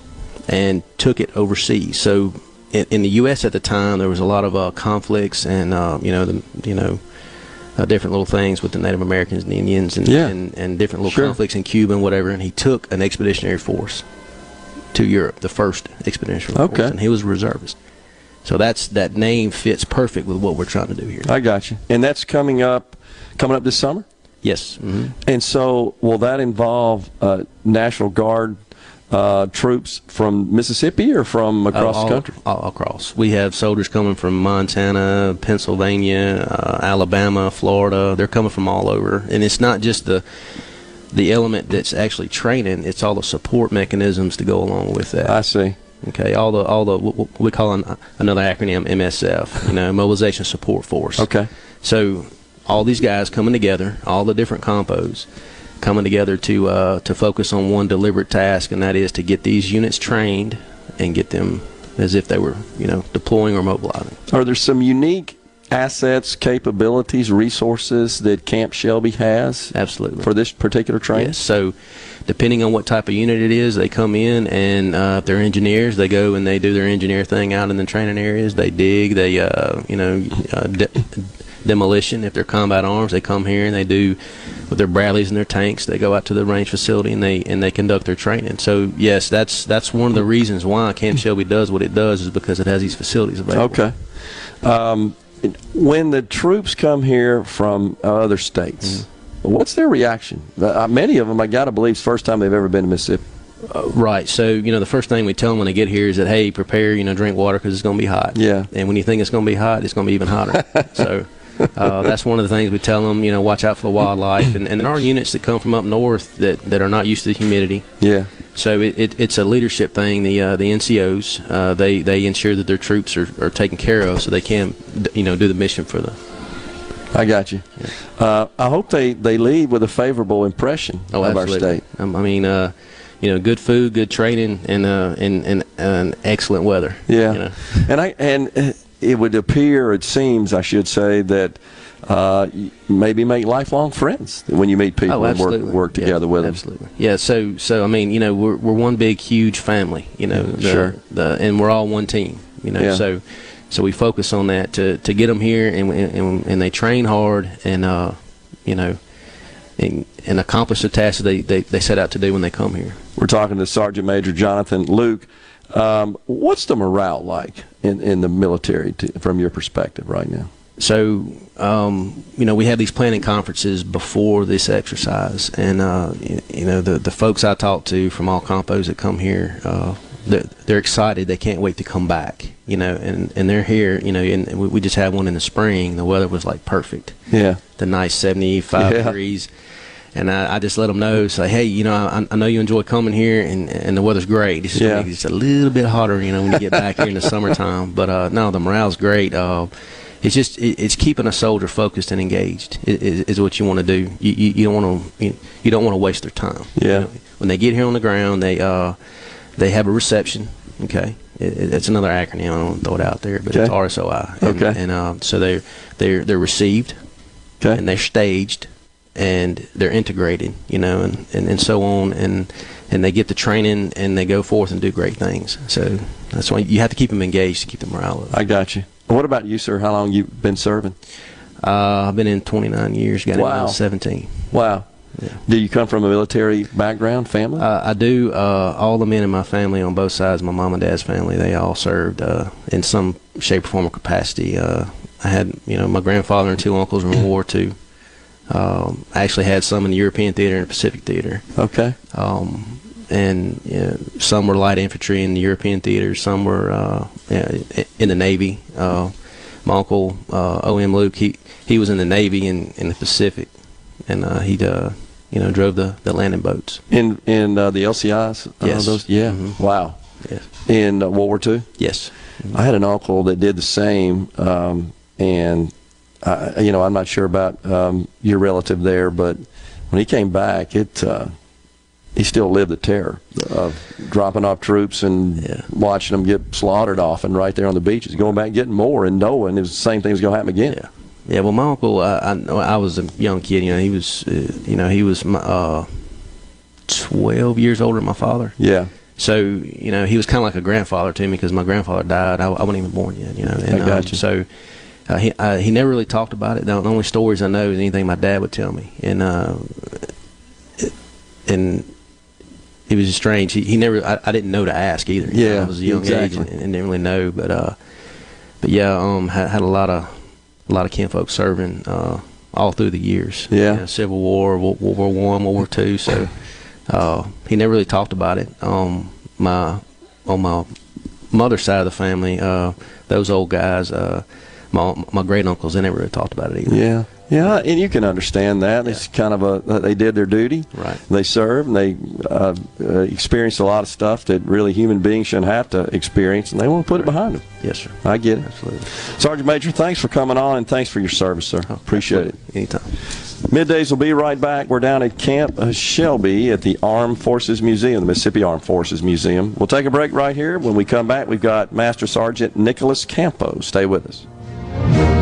and took it overseas. So in, in the U.S. at the time, there was a lot of uh, conflicts and uh, you know the you know. Uh, different little things with the Native Americans and the Indians and, Yeah. and, and different little Sure. conflicts in Cuba and whatever. And he took an expeditionary force to Europe, the first expeditionary Okay. force, and he was a reservist. So that's that name fits perfect with what we're trying to do here. I got you. And that's coming up, coming up this summer. Yes. hmm And so, will that involve uh, National Guard uh, troops from Mississippi or from across all, the country? All across. We have soldiers coming from Montana, Pennsylvania, uh, Alabama, Florida. They're coming from all over, and it's not just the the element that's actually training; it's all the support mechanisms to go along with that. I see. Okay, all the all the what we call an, another acronym MSF. You know, Mobilization Support Force. Okay. So all these guys coming together, all the different compos coming together to uh, to focus on one deliberate task, and that is to get these units trained and get them as if they were, you know, deploying or mobilizing. Are there some unique assets, capabilities, resources that Camp Shelby has? Absolutely. For this particular training? Yes. So, depending on what type of unit it is, they come in and uh, if they're engineers, they go and they do their engineer thing out in the training areas. They dig, they uh, you know, uh, de- demolition. If they're combat arms, they come here and they do with their Bradleys and their tanks. They go out to the range facility and they and they conduct their training. So yes, that's that's one of the reasons why Camp Shelby does what it does is because it has these facilities available. Okay. Um, when the troops come here from other states, what's their reaction? Uh, many of them, I got to believe, it's the first time they've ever been to Mississippi. Uh, right. So you know, the first thing we tell them when they get here is that hey, prepare, you know, drink water because it's going to be hot. Yeah. And when you think it's going to be hot, it's going to be even hotter. so. Uh, that's one of the things we tell them. You know, watch out for the wildlife, and, and there are units that come from up north that, that are not used to the humidity. Yeah. So it, it, it's a leadership thing. The uh, the NCOs uh, they they ensure that their troops are, are taken care of, so they can you know do the mission for the. I got you. Uh, I hope they, they leave with a favorable impression Oh, of absolutely. our state. Um, I mean, uh, you know, good food, good training, and uh, and, and and excellent weather. Yeah, You know. and I and uh, it would appear, it seems, I should say that uh, maybe make lifelong friends when you meet people Oh, and work work Yeah, together with them. Absolutely. Yeah. So so I mean, you know, we're we're one big huge family. You know, the, Sure. The, and we're all one team. You know, Yeah. so so we focus on that to to get them here, and and and they train hard, and uh, you know. and, and accomplish the tasks that they, they, they set out to do when they come here. We're talking to Sergeant Major Jonathan Luke. Um, what's the morale like in, in the military to, from your perspective right now? So, um, you know, we have these planning conferences before this exercise, and uh, you, you know, the the folks I talk to from all compos that come here, uh, they're, they're excited. They can't wait to come back. You know, and, and they're here. You know, and we, we just had one in the spring. The weather was like perfect. Yeah, the nice seventy five Yeah. degrees. And I, I just let them know, say, hey, you know, I, I know you enjoy coming here, and, and the weather's great. It's just, Yeah. just a little bit hotter, you know, when you get back here in the summertime. But uh, no, the morale's great. Uh, it's just it, it's keeping a soldier focused and engaged is, is what you want to do. You, you, you don't want to you, you don't want to waste their time. Yeah. When they get here on the ground, they uh, they have a reception. Okay, it, it- it's another acronym. I don't want to throw it out there, but it's RSOI. And, Okay. and uh, so they're they're they're received, okay. and they're staged, and they're integrated. You know, and, and, and so on, and and they get the training, and they go forth and do great things. So that's why you have to keep them engaged to keep the morale up. I got you. What about you, sir? How long you been serving? Uh, I've been in 29 years. Got in Wow. was 17. Wow. Do you come from a military background, family? Uh, I do. Uh, all the men in my family on both sides, my mom and dad's family, they all served uh, in some shape or form or capacity. Uh, I had, you know, my grandfather and two uncles were in World War II. Um, I actually had some in the European theater and the Pacific theater. Okay. Um, and you know, some were light infantry in the European theater. Some were uh, in the Navy. Uh, my uncle uh, O.M. Luke, he he was in the Navy in, in the Pacific, and uh, he uh, you know drove the, the landing boats. In in uh, the LCIs? Yes. those, yeah. Mhm. Wow. Yes. In uh, World War II? Yes. I had an uncle that did the same, um, and uh, you know I'm not sure about um, your relative there, but when he came back, it uh, he still lived the terror of dropping off troops and watching them get slaughtered off, and right there on the beaches, going back and getting more, and knowing it was the same thing was going to happen again. Yeah. Yeah, well, my uncle, uh, I, I was a young kid. You know, he was, uh, you know, he was my, uh, twelve years older than my father. Yeah. So you know, he was kind of like a grandfather to me because my grandfather died. I, I wasn't even born yet. You know, and I got um, you. so uh, he uh, he never really talked about it. The only stories I know is anything my dad would tell me, and uh, it- and it was strange. He, he never. I, I didn't know to ask either. You know, Yeah, I was a young age and, and didn't really know. But uh, but yeah, um, had, had a lot of a lot of kinfolk serving uh, all through the years. Yeah. You know, Civil War, World, World War One, World War Two. So uh, he never really talked about it. Um, my on my mother's side of the family, uh, those old guys, uh, my my great uncles, they never really talked about it either. Yeah, yeah, and you can understand that. It's kind of a they did their duty. Right. They served and they uh, uh, experienced a lot of stuff that really human beings shouldn't have to experience, and they want to put it behind them. Yes, sir. I get it. Absolutely. Sergeant Major, thanks for coming on and thanks for your service, sir. Appreciate it. Anytime. Middays will be right back. We're down at Camp uh, Shelby at the Armed Forces Museum, the Mississippi Armed Forces Museum. We'll take a break right here. When we come back, we've got Master Sergeant Nicholas Campo. Stay with us. This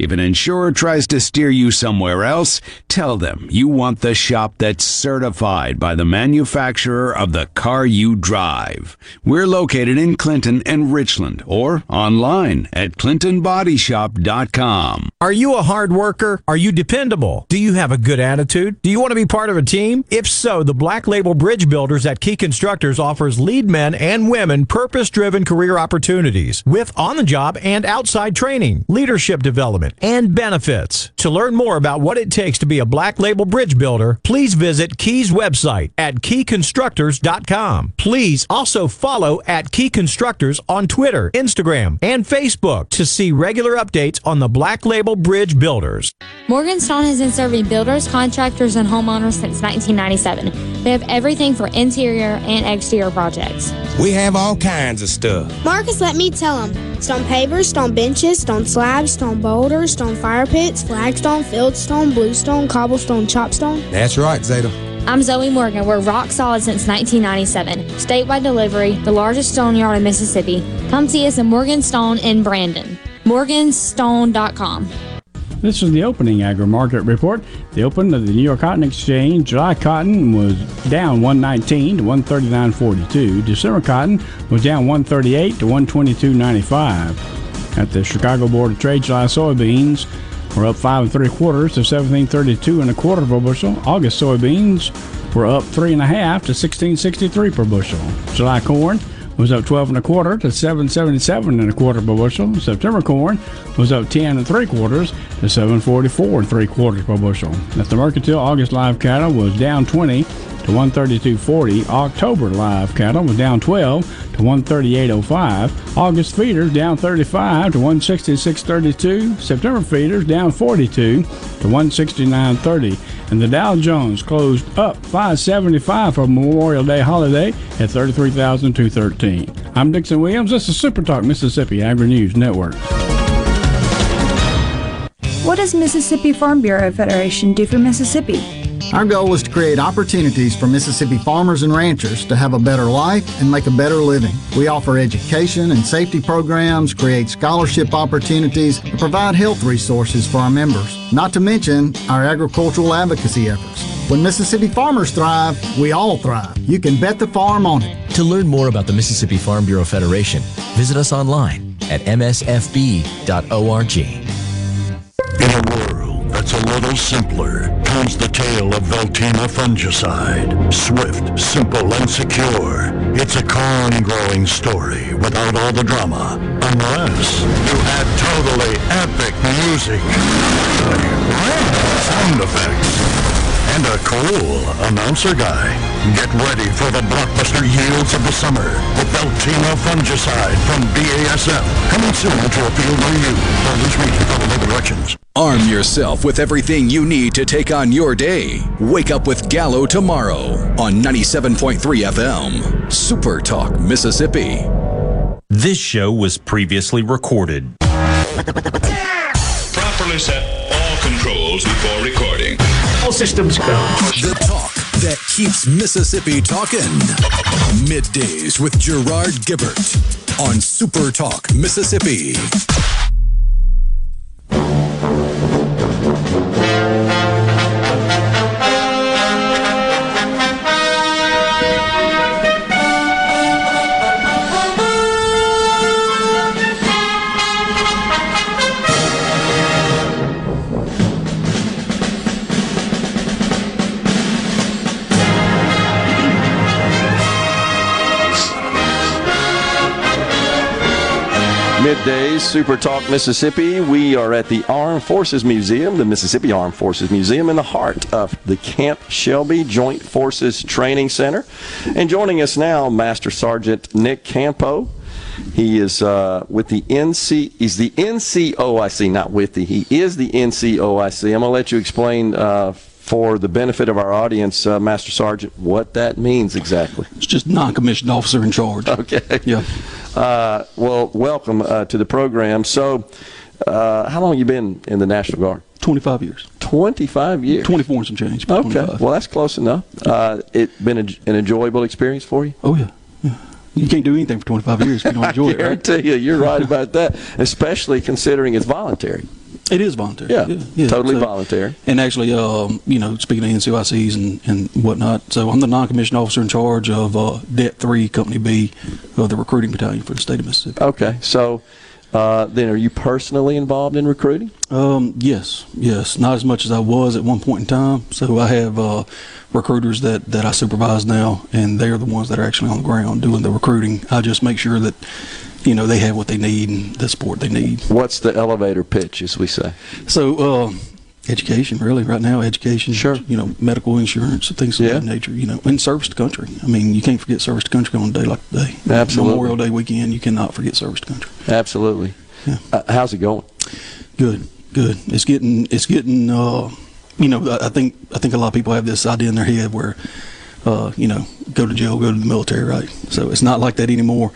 If an insurer tries to steer you somewhere else, tell them you want the shop that's certified by the manufacturer of the car you drive. We're located in Clinton and Richland or online at clintonbodyshop.com. Are you a hard worker? Are you dependable? Do you have a good attitude? Do you want to be part of a team? If so, the Black Label Bridge Builders at Key Constructors offers lead men and women purpose driven career opportunities with on the job and outside training, leadership development, and benefits. To learn more about what it takes to be a Black Label Bridge Builder, please visit Key's website at keyconstructors.com. Please also follow at Key Constructors on Twitter, Instagram, and Facebook to see regular updates on the Black Label Bridge Builders. Morganstone has been serving builders, contractors, and homeowners since 1997. They have everything for interior and exterior projects. We have all kinds of stuff. Marcus, let me tell him. Stone pavers, stone benches, stone slabs, stone boulders, stone fire pits, flagstone, fieldstone, bluestone, cobblestone, chopstone. That's right, Zeta. I'm Zoe Morgan. We're rock solid since 1997. Statewide delivery, the largest stone yard in Mississippi. Come see us at Morgan Stone in Brandon. Morganstone.com. This is the opening agri market report. The open of the New York Cotton Exchange, July cotton was down 119 to 139.42. December cotton was down 138 to 122.95. At the Chicago Board of Trade, July soybeans were up five and three quarters to 17.32 and a quarter per bushel. August soybeans were up three and a half to 16.63 per bushel. July corn was up 12 and a quarter to 777 and a quarter per bushel. September corn was up 10 and three quarters to 744 and three quarters per bushel. At the Mercantile, August live cattle was down 20 to 132.40. October live cattle was down 12 to 138.05. August feeders down 35 to 166.32. September feeders down 42 to 169.30. And the Dow Jones closed up 575 for Memorial Day holiday at 33,213. I'm Dixon Williams. This is Super Talk Mississippi Agri News Network. What does Mississippi Farm Bureau Federation do for Mississippi? Our goal is to create opportunities for Mississippi farmers and ranchers to have a better life and make a better living. We offer education and safety programs, create scholarship opportunities, and provide health resources for our members, not to mention our agricultural advocacy efforts. When Mississippi farmers thrive, we all thrive. You can bet the farm on it. To learn more about the Mississippi Farm Bureau Federation, visit us online at msfb.org. A a little simpler, comes the tale of Veltyma fungicide. Swift, simple, and secure. It's a corn-growing story without all the drama. Unless you add totally epic music, sound effects, and a cool announcer guy. Get ready for the blockbuster yields of the summer with Veltyma fungicide from BASF. Coming soon to a field near you. Please reach follow label directions. Arm yourself with everything you need to take on your day. Wake up with Gallo tomorrow on 97.3 FM. Super Talk, Mississippi. This show was previously recorded. Properly set all controls before recording. All systems go. The talk that keeps Mississippi talking. Middays with Gerard Gibert on Super Talk, Mississippi. Middays, Super Talk Mississippi. We are at the Armed Forces Museum, the Mississippi Armed Forces Museum, in the heart of the Camp Shelby Joint Forces Training Center. And joining us now, Master Sergeant Nick Campo. He is uh, with the NC. He's the NCOIC, not with the. He is the NCOIC. I'm gonna let you explain uh, for the benefit of our audience, uh, Master Sergeant, what that means exactly. It's just non-commissioned officer in charge. Okay. Yeah. Uh, well, welcome uh, to the program. So, uh, how long have you been in the National Guard? 25 years. 25 years. 24 and some change. Okay. 25. Well, that's close enough. Uh, it been a, an enjoyable experience for you? Oh yeah. yeah. You can't do anything for 25 years if you don't enjoy I it, right? guarantee you, you're right about that. Especially considering it's voluntary. It is voluntary. Yeah, totally voluntary. And actually, um, you know, speaking of NCOICs and, and whatnot, so I'm the non-commissioned officer in charge of uh, Det 3, Company B of the recruiting battalion for the state of Mississippi. Okay, so uh, then are you personally involved in recruiting? Um, yes, yes. Not as much as I was at one point in time. So I have uh, recruiters that, that I supervise now, and they're the ones that are actually on the ground doing the recruiting. I just make sure that, you know, they have what they need and the support they need. What's the elevator pitch, as we say? So, uh, education, really, right now, education. Sure. You know, medical insurance, things of Yeah. that nature. You know, and service to country. I mean, you can't forget service to country on a day like today. Absolutely. Memorial Day weekend, you cannot forget service to country. Absolutely. Uh, how's it going? Good, good. It's getting, it's getting. Uh, you know, I I think, I think a lot of people have this idea in their head where, uh, you know, go to jail, go to the military, right? So it's not like that anymore.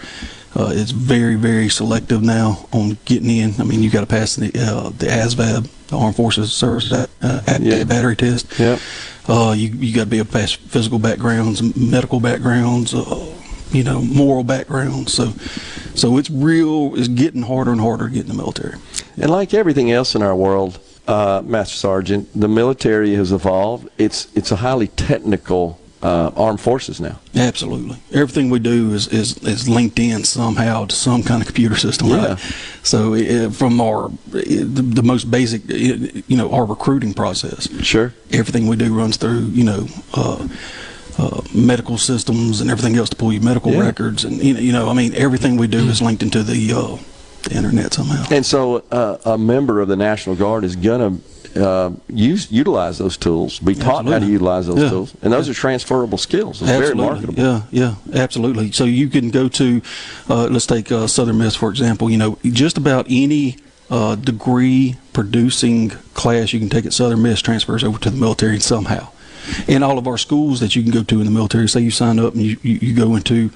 Uh, it's very, very selective now on getting in. I mean, you got to pass the uh, the ASVAB, the Armed Forces Service Bat- uh, Active Battery Test. Yep. Uh, you you got to be able to pass physical backgrounds, medical backgrounds, uh, you know, moral backgrounds. So, so it's real. It's getting harder and harder to get in the military. And like everything else in our world, uh, Master Sergeant, the military has evolved. It's it's a highly technical uh, armed forces now. Absolutely. Everything we do is, is, is linked in somehow to some kind of computer system, Yeah. right? So uh, from our, the, the most basic, you know, our recruiting process. Sure. Everything we do runs through, you know, uh, uh, medical systems and everything else to pull your medical Yeah. records. And, you know, you know, I mean, everything we do is linked into the, uh, the internet somehow. And so uh, a member of the National Guard is going to uh, use utilize those tools, be taught how to utilize those Yeah. tools, and those are transferable skills. It's very Absolutely. marketable. Yeah, yeah, absolutely. So you can go to, uh, let's take uh, Southern Miss for example. You know, just about any uh, degree producing class you can take at Southern Miss transfers over to the military somehow. And all of our schools that you can go to in the military, say you sign up and you, you, you go into,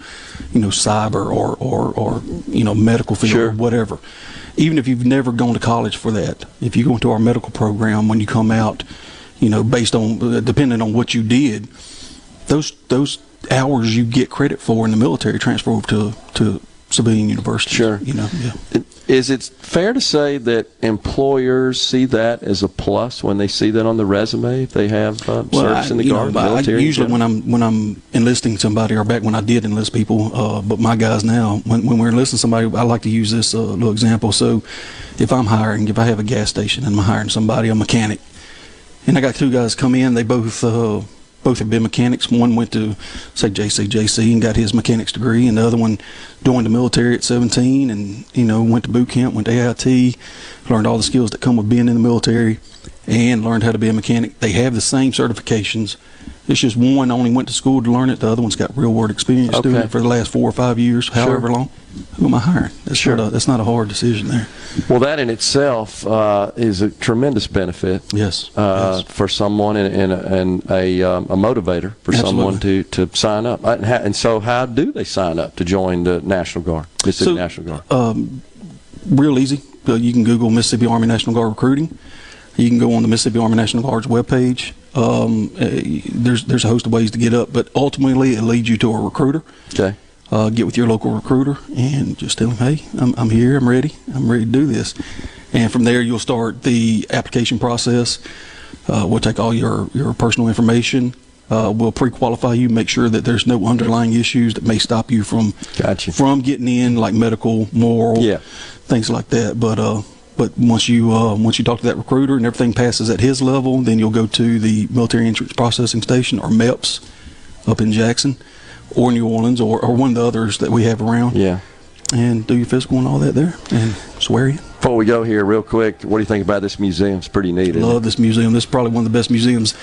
you know, cyber or, or, or you know, medical field or whatever. Even if you've never gone to college for that, if you go into our medical program when you come out, you know, based on, uh, depending on what you did, those those hours you get credit for in the military transfer over to to civilian university. Sure, you know. Yeah. Is it fair to say that employers see that as a plus when they see that on the resume if they have uh, service I- in the you know, guard, but I- military? usually when? I'm when I'm enlisting somebody, or back when I did enlist people, uh, but my guys now, when, when we're enlisting somebody, I like to use this uh, little example. So, if I'm hiring, if I have a gas station and I'm hiring somebody, a mechanic, and I got two guys come in, they both uh, both have been mechanics. One went to say JCJC and got his mechanics degree, and the other one joined the military at 17 and you know went to boot camp, went to AIT, learned all the skills that come with being in the military, and learned how to be a mechanic. They have the same certifications. It's just one only went to school to learn it. The other one's got real world experience doing it for the last four or five years, however long. Who am I hiring? That's Sure. not a, that's not a hard decision there. Well, that in itself uh, is a tremendous benefit. Yes. Uh, For someone and, and, and a, um, a motivator for someone to, to sign up. And, ha- and so, how do they sign up to join the National Guard, Mississippi So, National Guard? Um, real easy. Uh, you can Google Mississippi Army National Guard recruiting. You can go on the Mississippi Army National Guard's webpage. Um, uh, there's there's a host of ways to get up, but ultimately it leads you to a recruiter. Okay. Uh, get with your local recruiter and just tell him, hey, I'm, I'm here, I'm ready, I'm ready to do this. And from there, you'll start the application process. Uh, we'll take all your, your personal information. Uh, we'll pre-qualify you, make sure that there's no underlying issues that may stop you from from getting in, like medical, moral, Yeah. things like that. But uh, but once you uh, once you talk to that recruiter and everything passes at his level, then you'll go to the Military Entrance Processing Station or MEPS up in Jackson or New Orleans or, or one of the others that we have around. Yeah. And do your physical and all that there and swear in. Before we go here, real quick, what do you think about this museum? It's pretty neat. Love this museum. This is probably one of the best museums,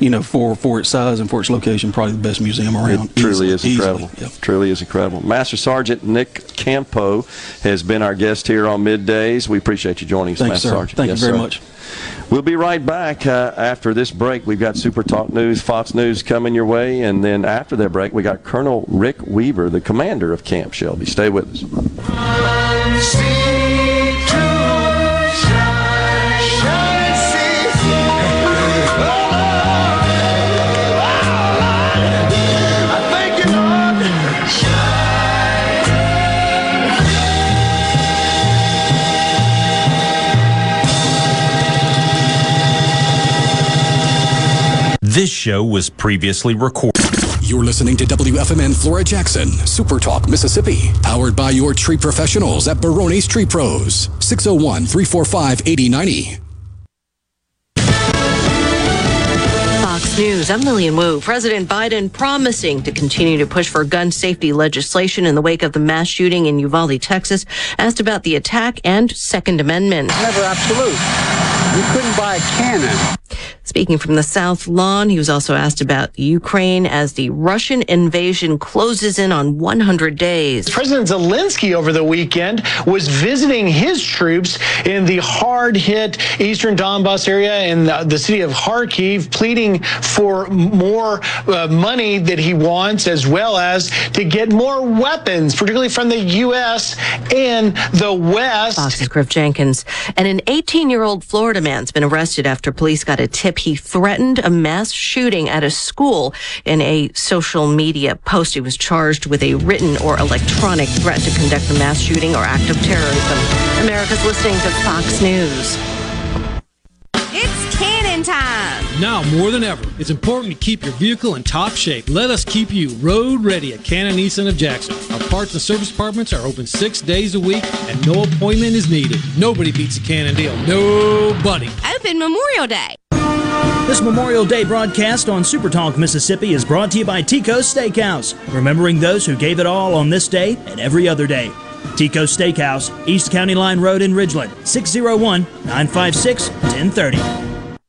you know, for, for its size and for its location, probably the best museum around. It truly Easily, is easily. incredible. Truly is incredible. Master Sergeant Nick Campo has been our guest here on middays. We appreciate you joining us, Thank you, Master sir. Sergeant. Thank you Yes, very sir. much. We'll be right back uh, after this break. We've got Super Talk News, Fox News coming your way, and then after that break, we got Colonel Rick Weaver, the commander of Camp Shelby. Stay with us. Show was previously recorded. You're listening to WFMN Flora Jackson, Super Talk, Mississippi, powered by your tree professionals at Barone's Tree Pros, 601 345 8090. Fox News, I'm Lillian Wu. President Biden promising to continue to push for gun safety legislation in the wake of the mass shooting in Uvalde, Texas, asked about the attack and Second Amendment. Never absolute. You couldn't buy a cannon. Speaking from the South Lawn, he was also asked about Ukraine as the Russian invasion closes in on 100 days. President Zelensky over the weekend was visiting his troops in the hard hit eastern Donbass area in the, the city of Kharkiv, pleading for more uh, money that he wants, as well as to get more weapons, particularly from the U.S. and the West. Fox's Griff Jenkins. And an 18 year old Florida man's been arrested after police got a tip he threatened a mass shooting at a school in a social media post. He was charged with a written or electronic threat to conduct a mass shooting or act of terrorism. America's listening to Fox News. It's time. Now more than ever, it's important to keep your vehicle in top shape. Let us keep you road ready at Cannon Nissan of Jackson. Our parts and service departments are open six days a week and no appointment is needed. Nobody beats a Cannon deal. Nobody. Open Memorial Day. This Memorial Day broadcast on Supertalk Mississippi is brought to you by Tico's Steakhouse, remembering those who gave it all on this day and every other day. Tico's Steakhouse, East County Line Road in Ridgeland, 601 956 1030.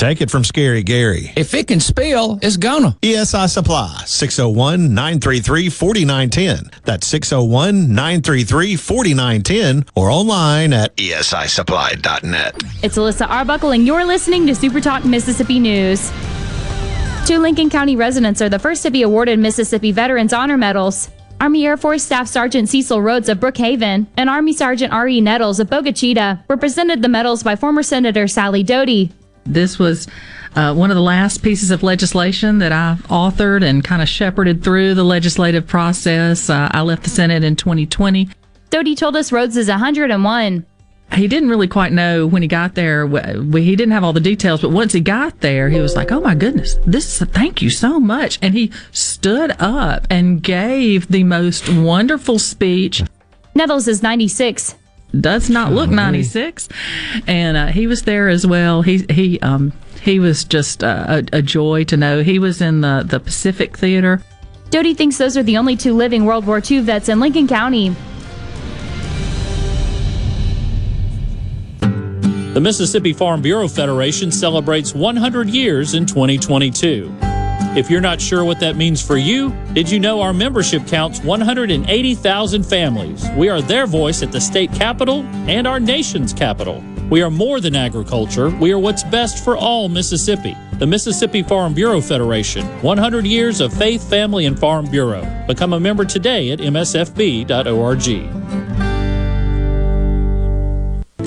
Take it from Scary Gary. If it can spill, it's gonna. ESI Supply, 601 933 4910. That's 601 933 4910 or online at ESISupply.net. It's Alyssa Arbuckle, and you're listening to Super Talk Mississippi News. Two Lincoln County residents are the first to be awarded Mississippi Veterans Honor Medals. Army Air Force Staff Sergeant Cecil Rhodes of Brookhaven and Army Sergeant R.E. Nettles of Bogue Chitto were presented the medals by former Senator Sally Doty. This was uh, one of the last pieces of legislation that I authored and kind of shepherded through the legislative process. Uh, I left the Senate in 2020. Doty told us Rhodes is 101. He didn't really quite know when he got there. He didn't have all the details, but once he got there, he was like, "Oh my goodness, this! Is a thank you so much!" And he stood up and gave the most wonderful speech. Nettles is 96 does not look 96 and uh, he was there as well. He he um he was just uh, a, a, joy to know. He was in the the pacific theater. Doty thinks those are the only two living world war ii vets in lincoln county. The mississippi farm bureau federation celebrates 100 years in 2022 if you're not sure what that means for you, did you know our membership counts 180,000 families? We are their voice at the state capitol and our nation's capital. We are more than agriculture. We are what's best for all Mississippi. The Mississippi Farm Bureau Federation. 100 years of faith, family, and farm bureau. Become a member today at msfb.org.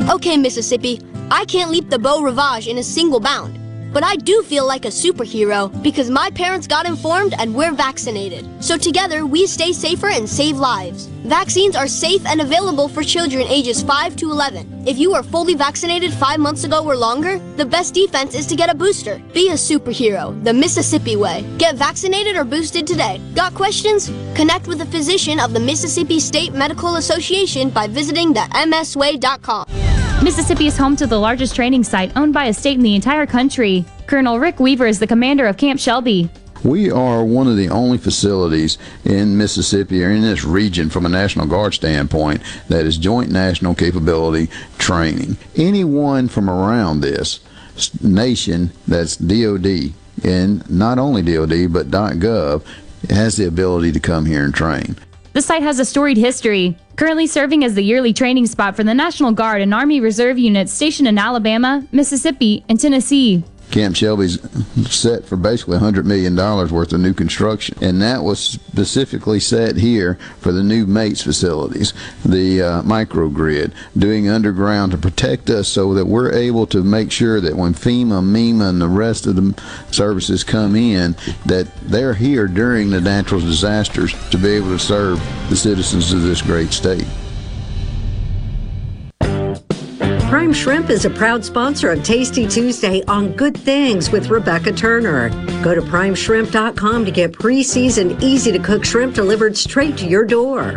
Okay, Mississippi, I can't leap the Beau Rivage in a single bound. But I do feel like a superhero because my parents got informed and we're vaccinated. So together, we stay safer and save lives. Vaccines are safe and available for children ages 5 to 11. If you were fully vaccinated five months ago or longer, the best defense is to get a booster. Be a superhero, the Mississippi way. Get vaccinated or boosted today. Got questions? Connect with a physician of the Mississippi State Medical Association by visiting the msway.com. Mississippi is home to the largest training site owned by a state in the entire country. Colonel Rick Weaver is the commander of Camp Shelby. We are one of the only facilities in Mississippi or in this region from a National Guard standpoint that is joint national capability training. Anyone from around this nation that's DOD and not only DOD but .gov has the ability to come here and train. The site has a storied history, currently serving as the yearly training spot for the National Guard and Army Reserve units stationed in Alabama, Mississippi, and Tennessee. Camp Shelby's set for basically $100 million worth of new construction. And that was specifically set here for the new MATES facilities, the uh, microgrid, doing underground to protect us so that we're able to make sure that when FEMA, MEMA, and the rest of the services come in, that they're here during the natural disasters to be able to serve the citizens of this great state. Prime Shrimp is a proud sponsor of Tasty Tuesday on Good Things with Rebecca Turner. Go to primeshrimp.com to get pre seasoned, easy to cook shrimp delivered straight to your door.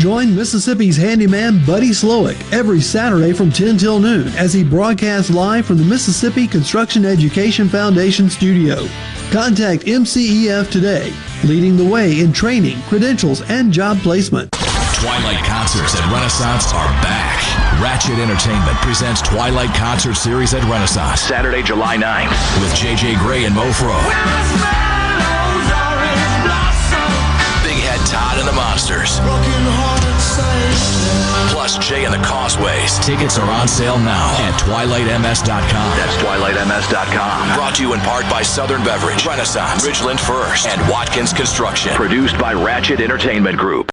Join Mississippi's handyman Buddy Slowick every Saturday from 10 till noon as he broadcasts live from the Mississippi Construction Education Foundation studio. Contact MCEF today, leading the way in training, credentials, and job placement. Twilight concerts at Renaissance are back. Ratchet Entertainment presents Twilight Concert Series at Renaissance. Saturday, July 9th with JJ Grey and Mofro. Big Head Todd and the Monsters. Plus Jay and the Causeways. Tickets are on sale now at twilightms.com. That's twilightms.com. Brought to you in part by Southern Beverage, Renaissance, Ridgeland First, and Watkins Construction. Produced by Ratchet Entertainment Group.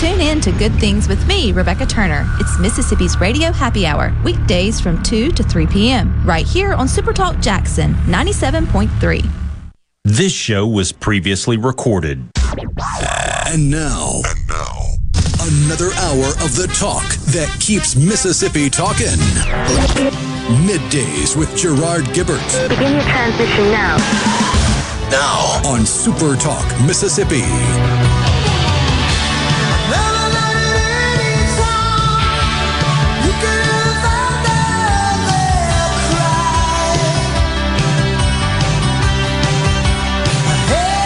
Tune in to Good Things with me, Rebecca Turner. It's Mississippi's Radio Happy Hour, weekdays from 2 to 3 p.m., right here on Supertalk Jackson 97.3. This show was previously recorded. And now, and now, another hour of the talk that keeps Mississippi talking. Middays with Gerard Gibert. Begin your transition now. Now on Super Talk Mississippi.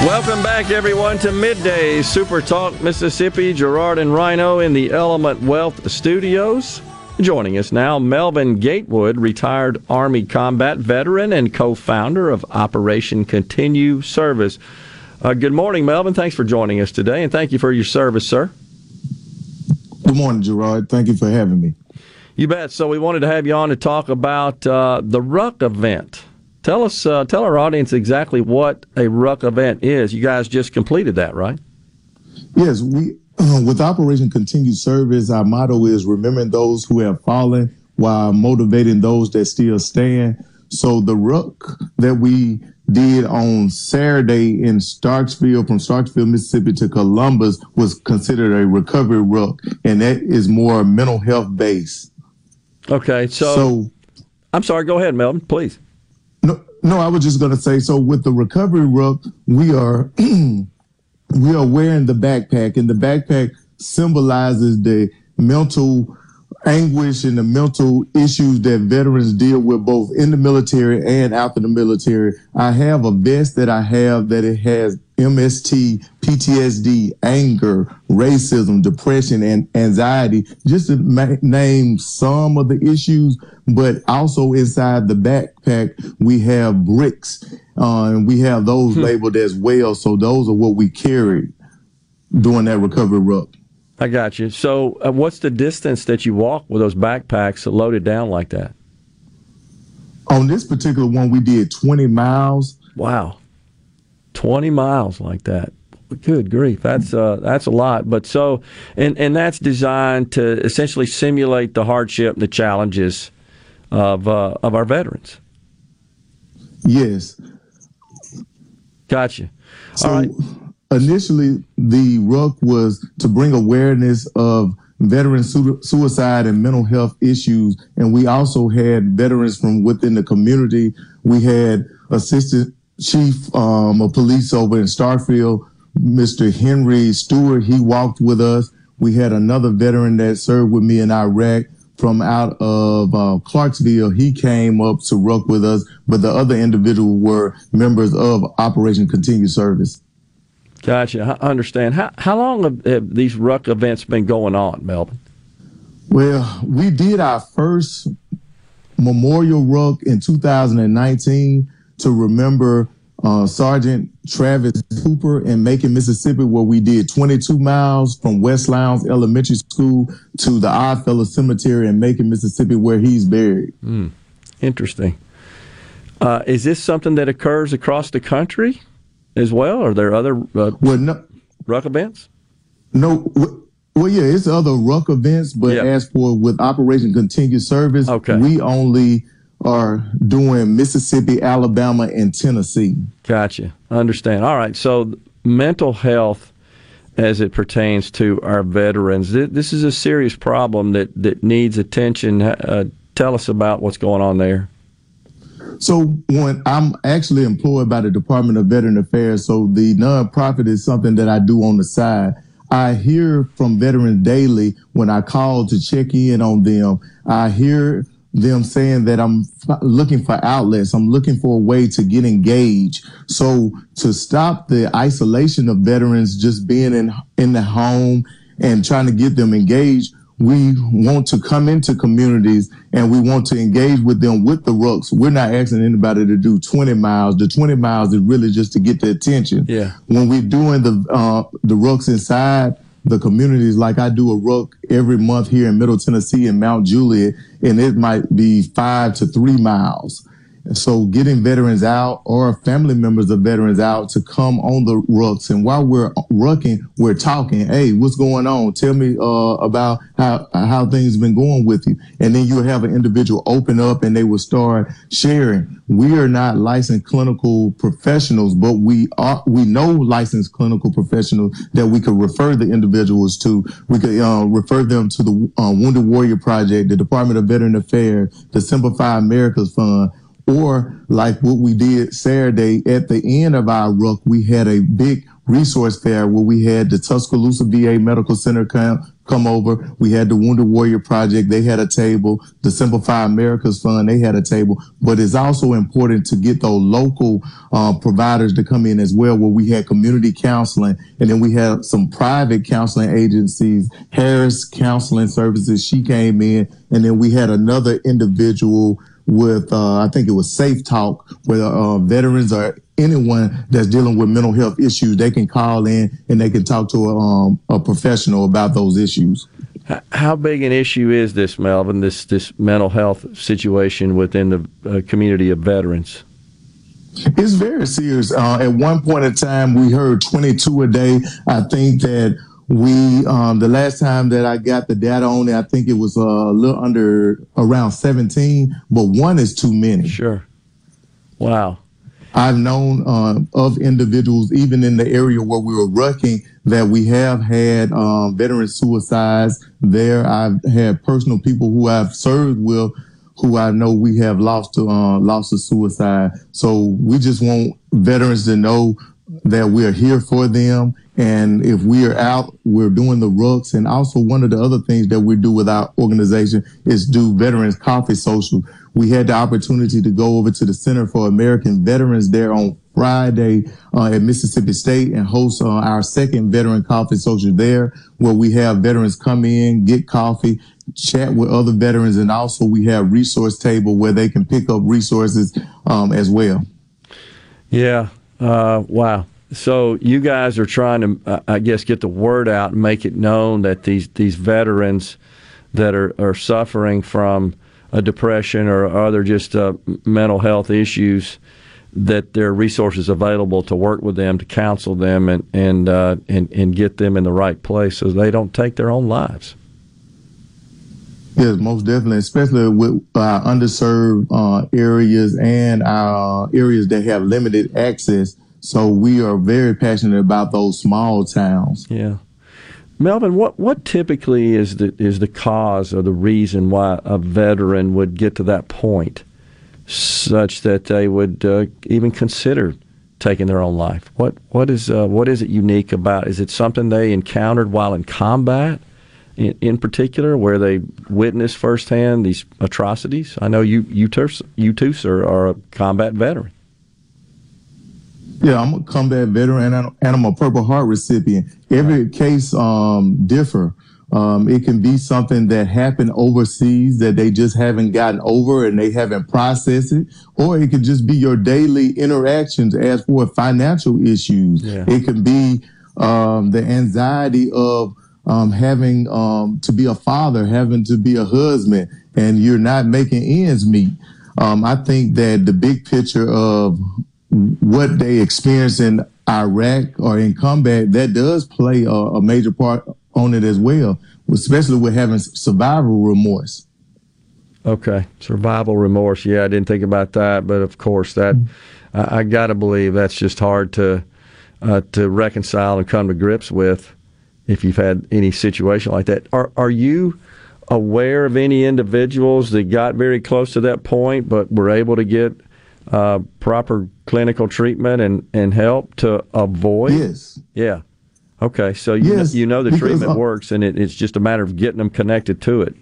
Welcome back, everyone, to Midday Super Talk Mississippi. Gerard and Rhino in the Element Wealth Studios. Joining us now, Melvin Gatewood, retired Army combat veteran and co founder of Operation Continue Service. Uh, good morning, Melvin. Thanks for joining us today, and thank you for your service, sir. Good morning, Gerard. Thank you for having me. You bet. So, we wanted to have you on to talk about uh, the Ruck event. Tell us, uh, tell our audience exactly what a Ruck event is. You guys just completed that, right? Yes, we with Operation Continued Service, our motto is remembering those who have fallen while motivating those that still stand. So the Ruck that we did on Saturday in Starkville from Starkville, Mississippi to Columbus, was considered a recovery Ruck, and that is more mental health based. Okay, so, so I'm sorry. Go ahead, Melvin, please. No, no, I was just going to say. So with the recovery ruck, we are we are wearing the backpack, and the backpack symbolizes the mental anguish and the mental issues that veterans deal with both in the military and after the military. I have a vest that I have that it has MST, PTSD, anger, racism, depression, and anxiety, just to ma- name some of the issues. But also inside the backpack, we have bricks, uh, and we have those hmm. labeled as well. So those are what we carry during that recovery ruck. I got you. So, uh, what's the distance that you walk with those backpacks loaded down like that? On this particular one, we did 20 miles. Wow. 20 miles like that. Good grief, that's uh, that's a lot. But so, and and that's designed to essentially simulate the hardship, and the challenges of uh, of our veterans. Yes. Gotcha. So, All right. Initially, the ruck was to bring awareness of veteran su- suicide and mental health issues, and we also had veterans from within the community. We had assistant chief um, of police over in Starkville, Mr. Henry Stewart. He walked with us. We had another veteran that served with me in Iraq from out of uh, Clarksville. He came up to ruck with us, but the other individuals were members of Operation Continued Service. Gotcha. I understand. How, how long have, have these ruck events been going on, Melvin? Well, we did our first Memorial Ruck in 2019 to remember uh, Sergeant Travis Cooper in Macon, Mississippi, where we did 22 miles from West Lowndes Elementary School to the Oddfellow Cemetery in Macon, Mississippi, where he's buried. Mm, interesting. Uh, is this something that occurs across the country as well? Are there other uh, well, no, ruck events? No. Well, yeah, it's other ruck events, but Yeah. as for with Operation Continued Service, Okay. we only are doing Mississippi, Alabama, and Tennessee. Gotcha. Understand. All right. So, mental health as it pertains to our veterans, this is a serious problem that, that needs attention. Uh, tell us about what's going on there. So when I'm actually employed by the Department of Veteran Affairs, so the nonprofit is something that I do on the side. I hear from veterans daily when I call to check in on them. I hear them saying that I'm f- looking for outlets. I'm looking for a way to get engaged. So to stop the isolation of veterans just being in in the home and trying to get them engaged, we want to come into communities and we want to engage with them with the rucks. We're not asking anybody to do 20 miles. The 20 miles is really just to get the attention. Yeah. When we're doing the uh, the rucks inside the communities, like I do a ruck every month here in Middle Tennessee in Mount Juliet, and it might be five to three miles. So getting veterans out or family members of veterans out to come on the rucks. And while we're rucking, we're talking, Hey, what's going on? Tell me, uh, about how, how things have been going with you. And then you'll have an individual open up and they will start sharing. We are not licensed clinical professionals, but we are, we know licensed clinical professionals that we could refer the individuals to. We could, uh, refer them to the uh, Wounded Warrior Project, the Department of Veteran Affairs, the Semper Fi America's Fund, or like what we did Saturday at the end of our ruck, we had a big resource fair where we had the Tuscaloosa VA Medical Center come, come over. We had the Wounded Warrior Project. They had a table. The Semper Fi America's Fund, they had a table. But it's also important to get those local uh, providers to come in as well, where we had community counseling and then we had some private counseling agencies, Harris Counseling Services. She came in and then we had another individual with uh, I think it was Safe Talk, where uh, veterans or anyone that's dealing with mental health issues, they can call in and they can talk to a, um, a professional about those issues. How big an issue is this, Melvin? This this mental health situation within the uh, community of veterans? It's very serious. Uh, at one point in time, we heard 22 a day. I think that we, um, the last time that I got the data on it, I think it was uh, a little under around 17, but one is too many. Sure. Wow. I've known uh, of individuals, even in the area where we were rucking, that we have had um, veteran suicides there. I've had personal people who I've served with who I know we have lost to uh, lost to suicide. So we just want veterans to know that we're here for them. And if we are out, we're doing the rucks. And also one of the other things that we do with our organization is do veterans coffee social. We had the opportunity to go over to the Center for American Veterans there on Friday uh, at Mississippi State and host uh, our second veteran coffee social there, where we have veterans come in, get coffee, chat with other veterans, and also we have resource table where they can pick up resources um, as well. Yeah. Uh, wow. So you guys are trying to, I guess, get the word out and make it known that these these veterans that are, are suffering from a depression or other just uh, mental health issues that there are resources available to work with them to counsel them and and uh, and and get them in the right place so they don't take their own lives. Yes, most definitely, especially with our underserved uh, areas and our areas that have limited access. So we are very passionate about those small towns. Yeah. Melvin, what, what typically is the is the cause or the reason why a veteran would get to that point, such that they would uh, even consider taking their own life? What what is uh, what is it unique about? Is it something they encountered while in combat, in, in particular, where they witnessed firsthand these atrocities? I know you you too, you too, sir, are a combat veteran. Yeah, I'm a combat veteran and I'm- and I'm a Purple Heart recipient. Every case um, differ, Um, it can be something that happened overseas that they just haven't gotten over and they haven't processed it, or it could just be your daily interactions as for financial issues. Yeah. It can be um, the anxiety of um, having um, to be a father, having to be a husband, and you're not making ends meet. Um, I think that the big picture of what they experience in Iraq or in combat, that does play a, a major part on it as well, especially with having survival remorse. Okay, survival remorse. Yeah, I didn't think about that, but of course, that I, I got to believe that's just hard to uh, to reconcile and come to grips with. If you've had any situation like that, are are you aware of any individuals that got very close to that point, but were able to get uh, proper clinical treatment and, and help to avoid? Yes. Yeah. Okay, so you Yes, know, you know the treatment works, and it, it's just a matter of getting them connected to it.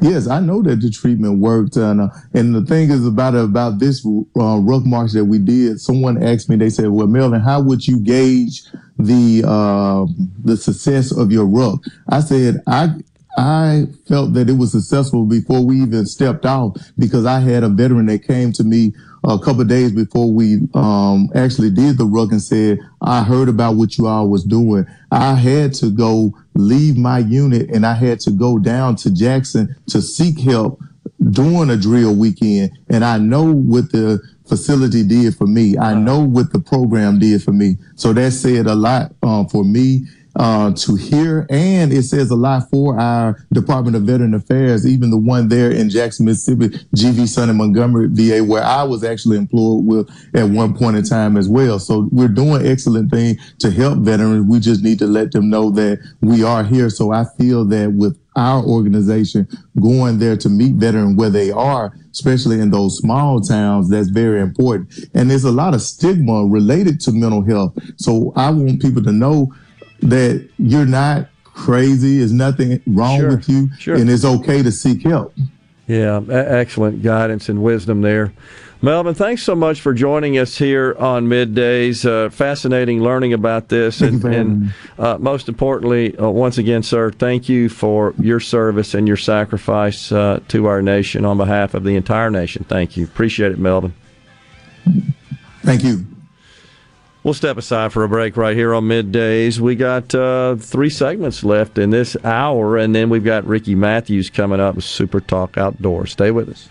Yes, I know that the treatment worked, and uh, and the thing is about about this uh, ruck march that we did. Someone asked me, they said, "Well, Melvin, how would you gauge the uh, the success of your ruck?" I said, "I." I felt that it was successful before we even stepped off because I had a veteran that came to me a couple of days before we um, actually did the ruck and said, I heard about what you all was doing. I had to go leave my unit and I had to go down to Jackson to seek help during a drill weekend. And I know what the facility did for me. I know what the program did for me. So that said a lot um, for me uh, to hear, and it says a lot for our Department of Veteran Affairs, even the one there in Jackson, Mississippi, GV Sonny Montgomery VA, where I was actually employed with at one point in time as well. So we're doing excellent thing to help veterans. We just need to let them know that we are here. So I feel that with our organization going there to meet veterans where they are, especially in those small towns, that's very important. And there's a lot of stigma related to mental health. So I want people to know that you're not crazy. There's nothing wrong Sure, with you, sure. and it's okay to seek help. Yeah, excellent guidance and wisdom there. Melvin, thanks so much for joining us here on middays. Uh, fascinating learning about this, and, and uh, most importantly, uh, once again, sir, thank you for your service and your sacrifice uh, to our nation on behalf of the entire nation. Thank you. Appreciate it, Melvin. Thank you. We'll step aside for a break right here on middays. We got uh, three segments left in this hour, and then we've got Ricky Matthews coming up with Super Talk Outdoors. Stay with us.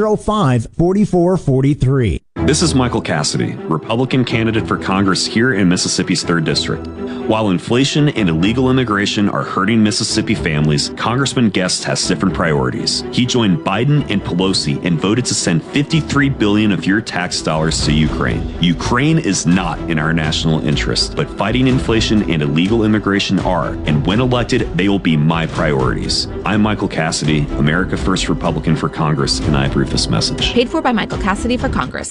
605 4443. This is Michael Cassidy, Republican candidate for Congress here in Mississippi's 3rd District. While inflation and illegal immigration are hurting Mississippi families, Congressman Guest has different priorities. He joined Biden and Pelosi and voted to send 53 billion of your tax dollars to Ukraine. Ukraine is not in our national interest, but fighting inflation and illegal immigration are, and when elected, they will be my priorities. I'm Michael Cassidy, America First Republican for Congress, and I approve this message. Paid for by Michael Cassidy for Congress.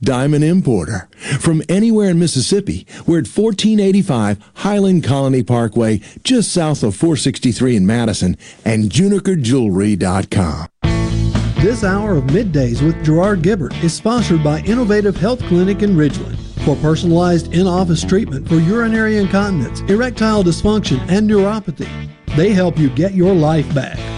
diamond importer. From anywhere in Mississippi, we're at 1485 Highland Colony Parkway, just south of 463 in Madison, and junikerjewelry.com. This hour of Middays with Gerard Gibert is sponsored by Innovative Health Clinic in Ridgeland. For personalized in-office treatment for urinary incontinence, erectile dysfunction, and neuropathy, they help you get your life back.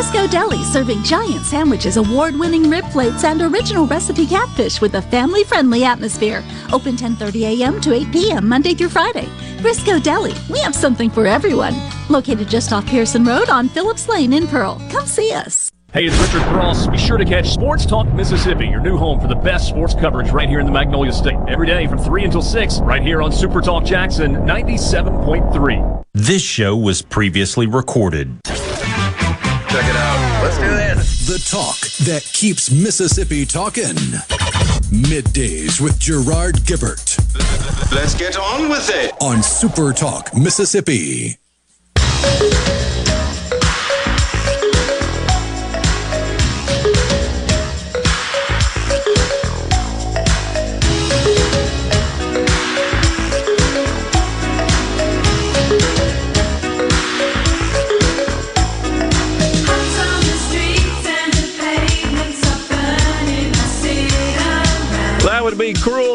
Frisco Deli serving giant sandwiches, award winning rib plates, and original recipe catfish with a family friendly atmosphere. Open 10:30 a.m. to 8 p.m. Monday through Friday. Frisco Deli, we have something for everyone. Located just off Pearson Road on Phillips Lane in Pearl. Come see us. Hey, it's Richard Cross. Be sure to catch Sports Talk Mississippi, your new home for the best sports coverage right here in the Magnolia State. Every day from 3 until 6, right here on Super Talk Jackson 97.3. This show was previously recorded. Check it out. Let's do this. The talk that keeps Mississippi talking. Middays with Gerard Gibert. Let's get on with it. On Super Talk Mississippi.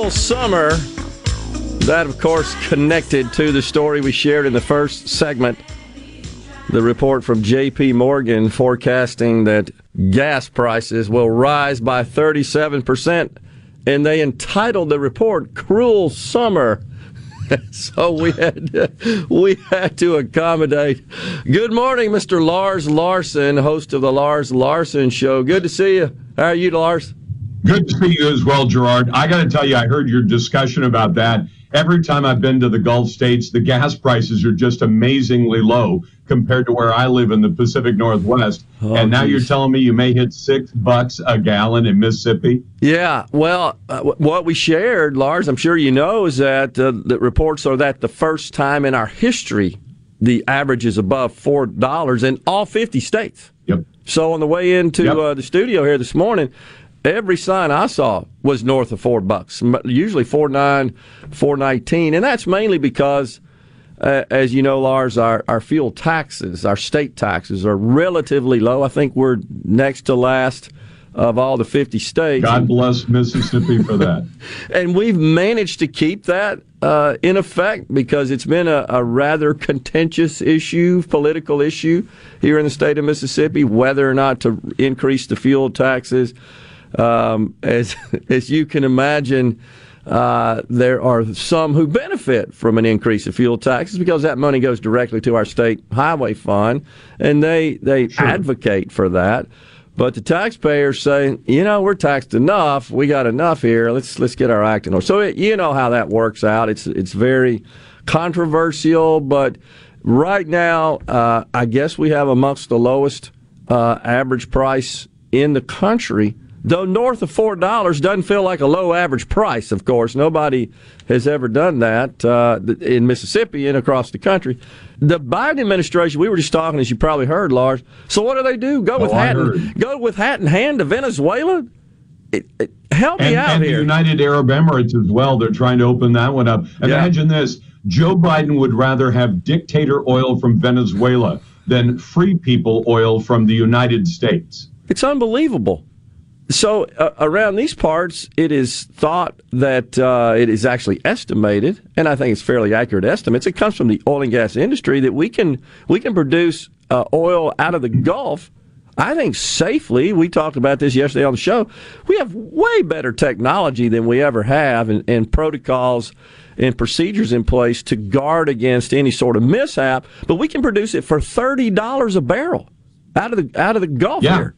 Cruel Summer. That, of course, connected to the story we shared in the first segment. The report from JP Morgan forecasting that gas prices will rise by 37%. And they entitled the report Cruel Summer. so we had to, we had to accommodate. Good morning, Mr. Lars Larson, host of the Lars Larson Show. Good to see you. How are you, Lars? Good to see you as well, Gerard. I got to tell you, I heard your discussion about that. Every time I've been to the Gulf states, the gas prices are just amazingly low compared to where I live in the Pacific Northwest. Oh, and now geez. you're telling me you may hit six bucks a gallon in Mississippi? Yeah, well, uh, wh- what we shared, Lars, I'm sure you know, is that uh, the reports are that the first time in our history, the average is above four dollars in all 50 states. Yep. So on the way into Yep. uh, the studio here this morning, every sign I saw was north of four bucks. Usually four nine, four nineteen, and that's mainly because. Uh, as you know, Lars, our, our fuel taxes, our state taxes are relatively low. I think we're next to last of all the 50 states. God bless Mississippi for that. And we've managed to keep that uh, in effect because it's been a, a rather contentious issue, political issue here in the state of Mississippi, whether or not to increase the fuel taxes. Um, as as you can imagine, uh, there are some who benefit from an increase in fuel taxes because that money goes directly to our state highway fund, and they they advocate for that. But the taxpayers say, you know, we're taxed enough. We got enough here. Let's let's get our act in order. So it, you know how that works out. It's it's very controversial, but right now, uh, I guess we have amongst the lowest uh, average price in the country. Though north of four dollars doesn't feel like a low average price. Of course, nobody has ever done that uh, in Mississippi and across the country. The Biden administration, we were just talking, as you probably heard, Lars. So what do they do? Go with Oh, hat, in, go with hat in hand to Venezuela? It, it, help me and, out and here. the United Arab Emirates as well. They're trying to open that one up. Imagine this: Joe Biden would rather have dictator oil from Venezuela than free people oil from the United States. It's unbelievable. So uh, around these parts, it is thought that uh, it is actually estimated, and I think it's fairly accurate estimates. It comes from the oil and gas industry that we can we can produce uh, oil out of the Gulf I think safely, we talked about this yesterday on the show, we have way better technology than we ever have and, and protocols and procedures in place to guard against any sort of mishap, but we can produce it for $30 a barrel out of the out of the Gulf Yeah. here.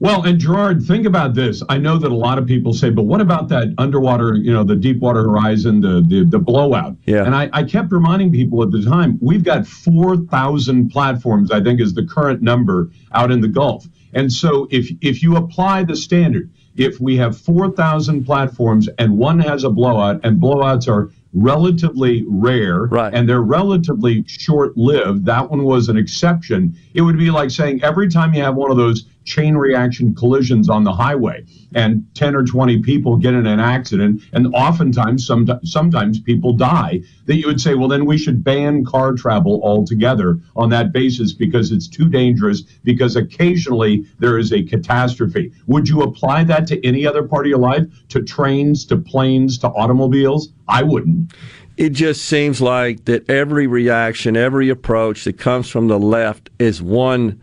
Well, and Gerard, think about this. I know that a lot of people say, but what about that underwater, you know, the Deepwater Horizon, the the, the blowout? Yeah. And I, I kept reminding people at the time, we've got 4,000 platforms, I think is the current number out in the Gulf. And so if if you apply the standard, if we have 4,000 platforms and one has a blowout, and blowouts are relatively rare right. and they're relatively short lived, that one was an exception. It would be like saying every time you have one of those chain reaction collisions on the highway and 10 or 20 people get in an accident and oftentimes some, sometimes people die that you would say well then we should ban car travel altogether on that basis because it's too dangerous because occasionally there is a catastrophe. Would you apply that to any other part of your life? To trains to planes to automobiles? I wouldn't. It just seems like that every reaction, every approach that comes from the left is one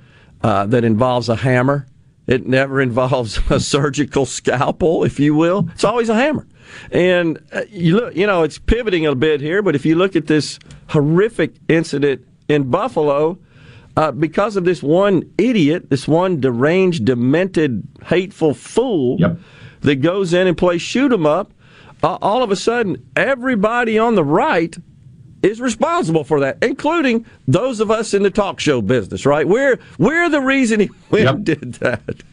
uh, that involves a hammer. It never involves a surgical scalpel, if you will. It's always a hammer. And uh, you look, you know, it's pivoting a bit here, but if you look at this horrific incident in Buffalo, uh, because of this one idiot, this one deranged, demented, hateful fool that goes in and plays shoot 'em up, uh, all of a sudden, everybody on the right is responsible for that, including those of us in the talk show business. Right? We're we're the reason he and did that.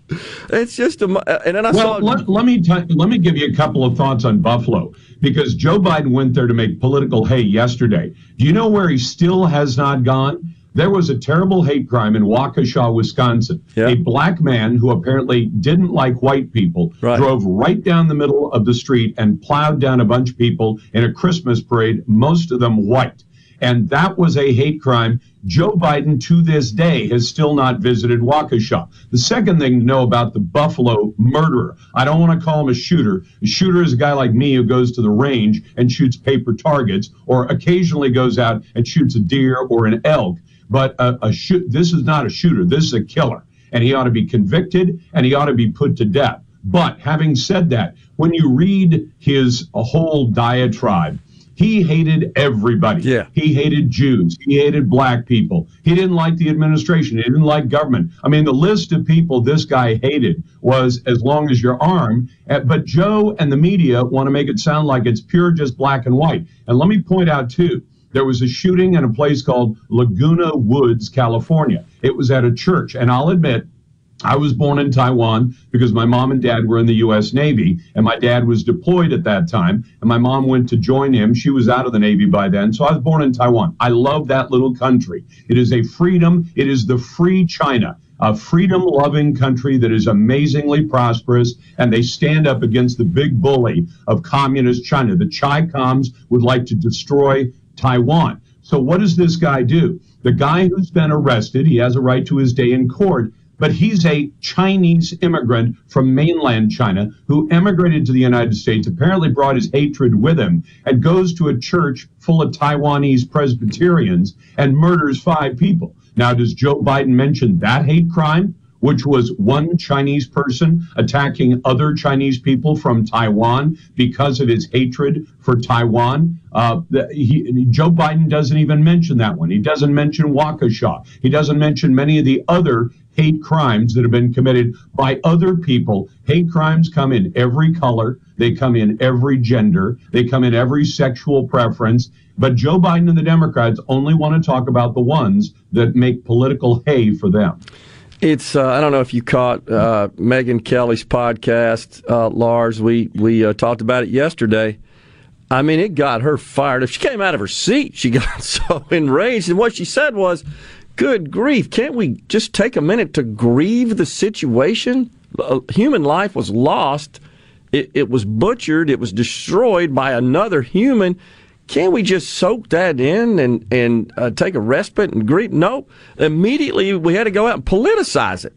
It's just a. Uh, and then I well, saw. let, let me t- let me give you a couple of thoughts on Buffalo because Joe Biden went there to make political hay yesterday. Do you know where he still has not gone? There was a terrible hate crime in Waukesha, Wisconsin. A black man who apparently didn't like white people drove right down the middle of the street and plowed down a bunch of people in a Christmas parade, most of them white. And that was a hate crime. Joe Biden, to this day, has still not visited Waukesha. The second thing to know about the Buffalo murderer, I don't want to call him a shooter. A shooter is a guy like me who goes to the range and shoots paper targets, or occasionally goes out and shoots a deer or an elk. But a, a shoot, this is not a shooter. This is a killer, and he ought to be convicted and he ought to be put to death. But having said that, when you read his whole diatribe, he hated everybody. Yeah. He hated Jews. He hated black people. He didn't like the administration. He didn't like government. I mean, the list of people this guy hated was as long as your arm. But Joe and the media want to make it sound like it's pure just black and white. And let me point out, too, there was a shooting in a place called Laguna Woods, California. It was at a church. And I'll admit, I was born in Taiwan because my mom and dad were in the U.S. Navy, and my dad was deployed at that time, and my mom went to join him. She was out of the Navy by then, so I was born in Taiwan. I love that little country. It is a freedom, it is the free China. A freedom loving country that is amazingly prosperous, and they stand up against the big bully of communist China. The Chi Coms would like to destroy Taiwan. So, what does this guy do? The guy who's been arrested, he has a right to his day in court, but he's a Chinese immigrant from mainland China who emigrated to the United States, apparently brought his hatred with him, and goes to a church full of Taiwanese Presbyterians and murders five people. Now, does Joe Biden mention that hate crime? Which was one Chinese person attacking other Chinese people from Taiwan because of his hatred for Taiwan. Uh, he, Joe Biden doesn't even mention that one. He doesn't mention Waukesha. He doesn't mention many of the other hate crimes that have been committed by other people. Hate crimes come in every color, they come in every gender, they come in every sexual preference. But Joe Biden and the Democrats only want to talk about the ones that make political hay for them. It's uh, I don't know if you caught uh, Megyn Kelly's podcast, uh, Lars. We we uh, talked about it yesterday. I mean, it got her fired. If she came out of her seat, she got so enraged, and what she said was, "Good grief! Can't we just take a minute to grieve the situation? Uh, human life was lost. It, it was butchered. It was destroyed by another human." Can't we just soak that in and and uh, take a respite and grieve? No, immediately we had to go out and politicize it.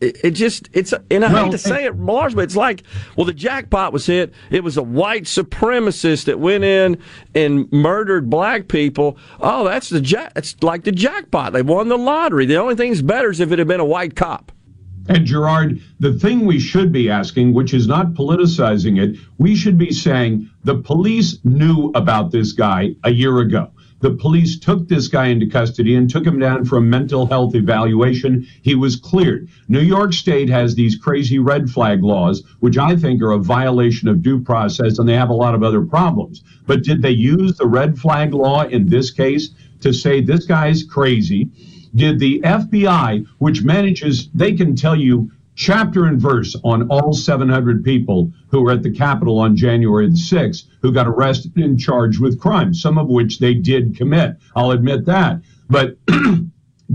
It, it just it's and I Well, hate to say it, Lars, but it's like well, the jackpot was hit. It was a white supremacist that went in and murdered black people. Oh, that's the jack. It's like the jackpot. They won the lottery. The only thing's better is if it had been a white cop. And Gerard, the thing we should be asking, which is not politicizing it, we should be saying the police knew about this guy a year ago. The police took this guy into custody and took him down for a mental health evaluation. He was cleared. New York State has these crazy red flag laws, which I think are a violation of due process, and they have a lot of other problems. But did they use the red flag law in this case to say this guy's crazy? Did the FBI, which manages, they can tell you chapter and verse on all 700 people who were at the Capitol on January the 6th who got arrested and charged with crimes, some of which they did commit. I'll admit that. But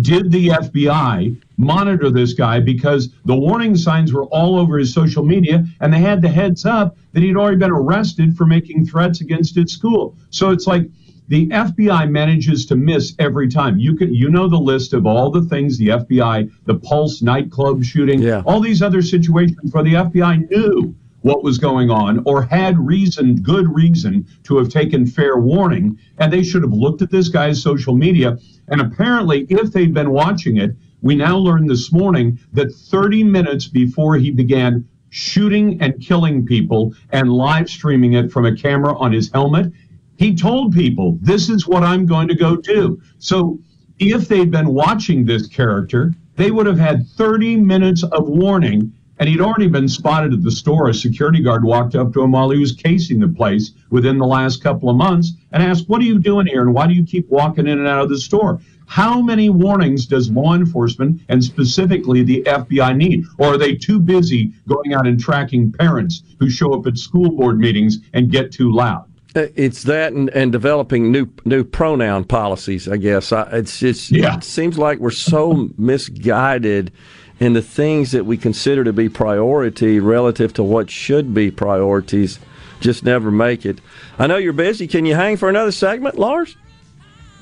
did the FBI monitor this guy because the warning signs were all over his social media and they had the heads up that he'd already been arrested for making threats against his school. So it's like the FBI manages to miss every time. You can you know the list of all the things the FBI, the Pulse nightclub shooting, yeah. all these other situations where the FBI knew what was going on or had reason, good reason to have taken fair warning, and they should have looked at this guy's social media. And apparently, if they'd been watching it, we now learned this morning that 30 minutes before he began shooting and killing people and live streaming it from a camera on his helmet, he told people, this is what I'm going to go do. So if they'd been watching this character, they would have had 30 minutes of warning. And he'd already been spotted at the store. A security guard walked up to him while he was casing the place within the last couple of months and asked, What are you doing here? And why do you keep walking in and out of the store? How many warnings does law enforcement and specifically the FBI need? Or are they too busy going out and tracking parents who show up at school board meetings and get too loud? Uh, it's that and, and developing new new pronoun policies. I guess I, it's just yeah. it seems like we're so misguided in the things that we consider to be priority relative to what should be priorities. Just never make it. I know you're busy. Can you hang for another segment, Lars?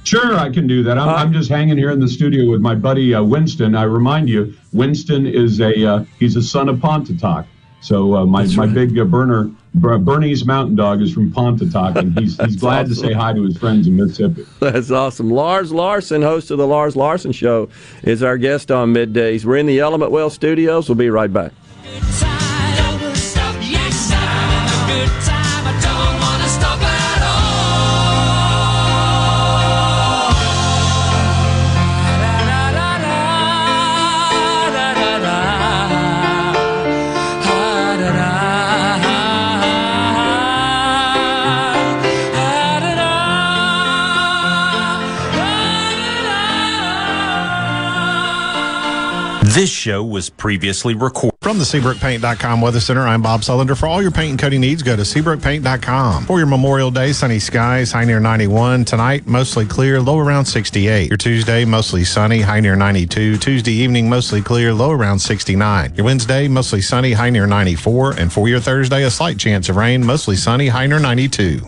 Sure, I can do that. I'm, uh, I'm just hanging here in the studio with my buddy uh, Winston. I remind you, Winston is a uh, he's a son of Pontotoc. So uh, my, my big uh, burner, Bernese Mountain Dog, is from Pontotoc, and he's, he's glad awesome. to say hi to his friends in Mississippi. That's awesome. Lars Larson, host of the Lars Larson Show, is our guest on middays. We're in the Element Wealth studios. We'll be right back. This show was previously recorded. From the SeabrookPaint.com Weather Center, I'm Bob Sullender. For all your paint and coating needs, go to SeabrookPaint.com. For your Memorial Day, sunny skies, high near 91. Tonight, mostly clear, low around 68. Your Tuesday, mostly sunny, high near 92. Tuesday evening, mostly clear, low around 69. Your Wednesday, mostly sunny, high near 94. And for your Thursday, a slight chance of rain, mostly sunny, high near 92.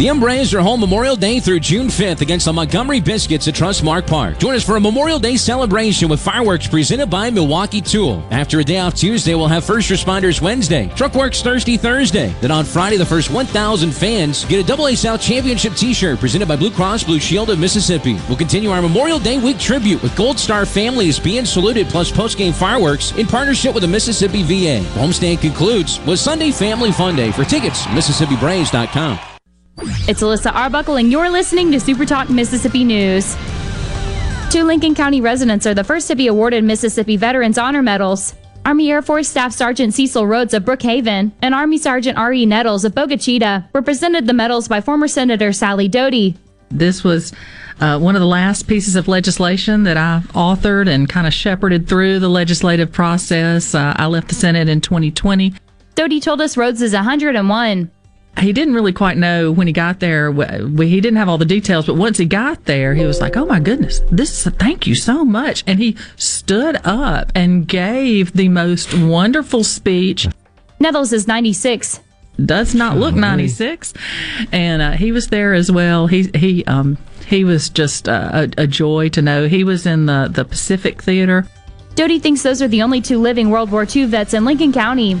The M-Braves are home Memorial Day through June 5th against the Montgomery Biscuits at Trustmark Park. Join us for a Memorial Day celebration with fireworks presented by Milwaukee Tool. After a day off Tuesday, we'll have First Responders Wednesday, Truckworks Thursday Thursday. Then on Friday, the first 1,000 fans get a Double A South Championship t-shirt presented by Blue Cross Blue Shield of Mississippi. We'll continue our Memorial Day week tribute with Gold Star families being saluted plus post-game fireworks in partnership with the Mississippi VA. Homestand concludes with Sunday Family Fun Day. For tickets, MississippiBraves.com. It's Alyssa Arbuckle, and you're listening to Super Talk Mississippi News. Two Lincoln County residents are the first to be awarded Mississippi Veterans Honor Medals. Army Air Force Staff Sergeant Cecil Rhodes of Brookhaven and Army Sergeant R.E. Nettles of Bogue Chitto were presented the medals by former Senator Sally Doty. This was uh, one of the last pieces of legislation that I authored and kind of shepherded through the legislative process. Uh, I left the Senate in 2020. Doty told us Rhodes is 101 he didn't really quite know when he got there. He didn't have all the details, but once he got there, he was like, "Oh my goodness, this is a, thank you so much!" And he stood up and gave the most wonderful speech. Nettles is 96. Does not look 96, and uh, he was there as well. He he um he was just uh, a, a joy to know. He was in the the Pacific Theater. Doty thinks those are the only two living World War II vets in Lincoln County.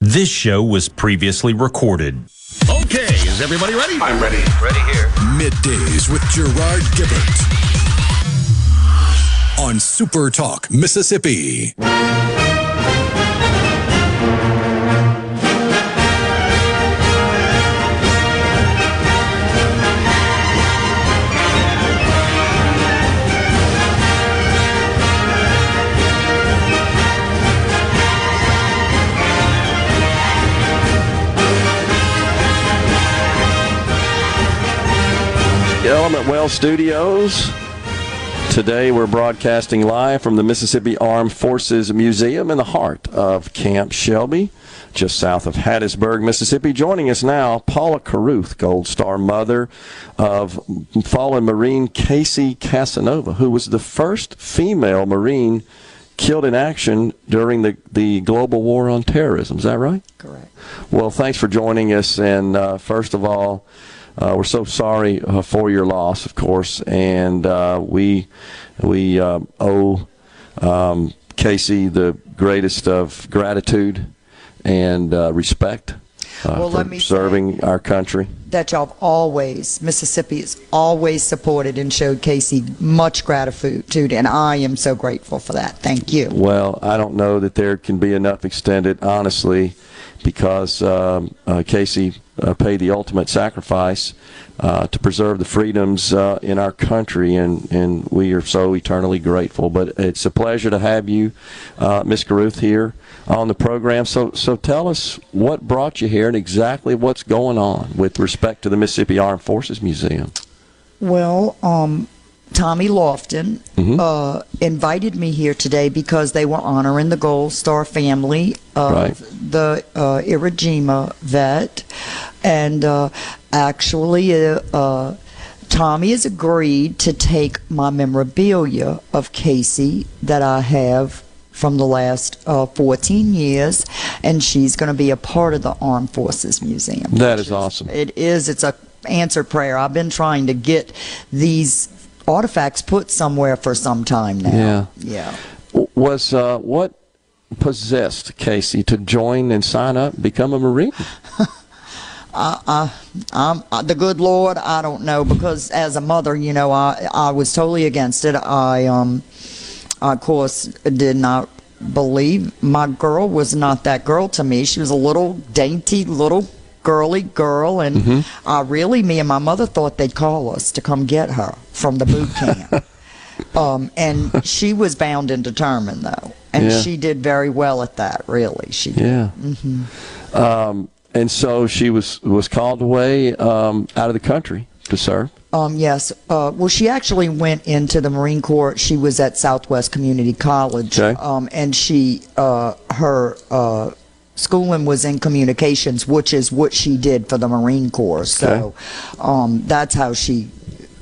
This show was previously recorded. Okay, is everybody ready? I'm ready. Ready here. Middays with Gerard Gibert on Super Talk Mississippi. Element Wealth Studios. Today we're broadcasting live from the Mississippi Armed Forces Museum in the heart of Camp Shelby, just south of Hattiesburg, Mississippi. Joining us now, Paula Carruth, Gold Star mother of fallen Marine Casey Casanova, who was the first female Marine killed in action during the, the global war on terrorism. Is that right? Correct. Well, thanks for joining us. And uh, first of all, uh, we're so sorry uh, for your loss, of course, and uh, we we uh, owe um, Casey the greatest of gratitude and uh, respect Well, for serving our country. That y'all have always, Mississippi has always supported and showed Casey much gratitude, and I am so grateful for that. Thank you. Well, I don't know that there can be enough extended, honestly, because um, uh, Casey uh, paid the ultimate sacrifice uh, to preserve the freedoms uh, in our country, and, and we are so eternally grateful. But it's a pleasure to have you, uh, Miss Carruth, here on the program. So, so tell us what brought you here and exactly what's going on with respect to the Mississippi Armed Forces Museum. Well, um, Tommy Lofton Mhm. uh, invited me here today because they were honoring the Gold Star family of Right. the uh, Iwo Jima vet, and uh, actually, uh, uh, Tommy has agreed to take my memorabilia of Casey that I have from the last uh, 14 years, and she's going to be a part of the Armed Forces Museum. That is awesome. It is. It's a answered prayer. I've been trying to get these artifacts put somewhere for some time now. Yeah. Yeah. Was uh, what possessed Casey to join and sign up, become a Marine? I, I, I'm uh, the good Lord. I don't know because as a mother, you know, I I was totally against it. I um, I, of course, did not believe my girl was not that girl to me. She was a little dainty little girly girl, and Mm-hmm. uh, really, me and my mother thought they'd call us to come get her from the boot camp. um, and she was bound and determined, though, and Yeah. she did very well at that. Really, she did. Yeah. hmm Um, and so she was was called away um, out of the country to serve. Um, yes. Uh, well, she actually went into the Marine Corps. She was at Southwest Community College, Okay. um, and she uh, her uh, schooling was in communications, which is what she did for the Marine Corps. So um, that's how she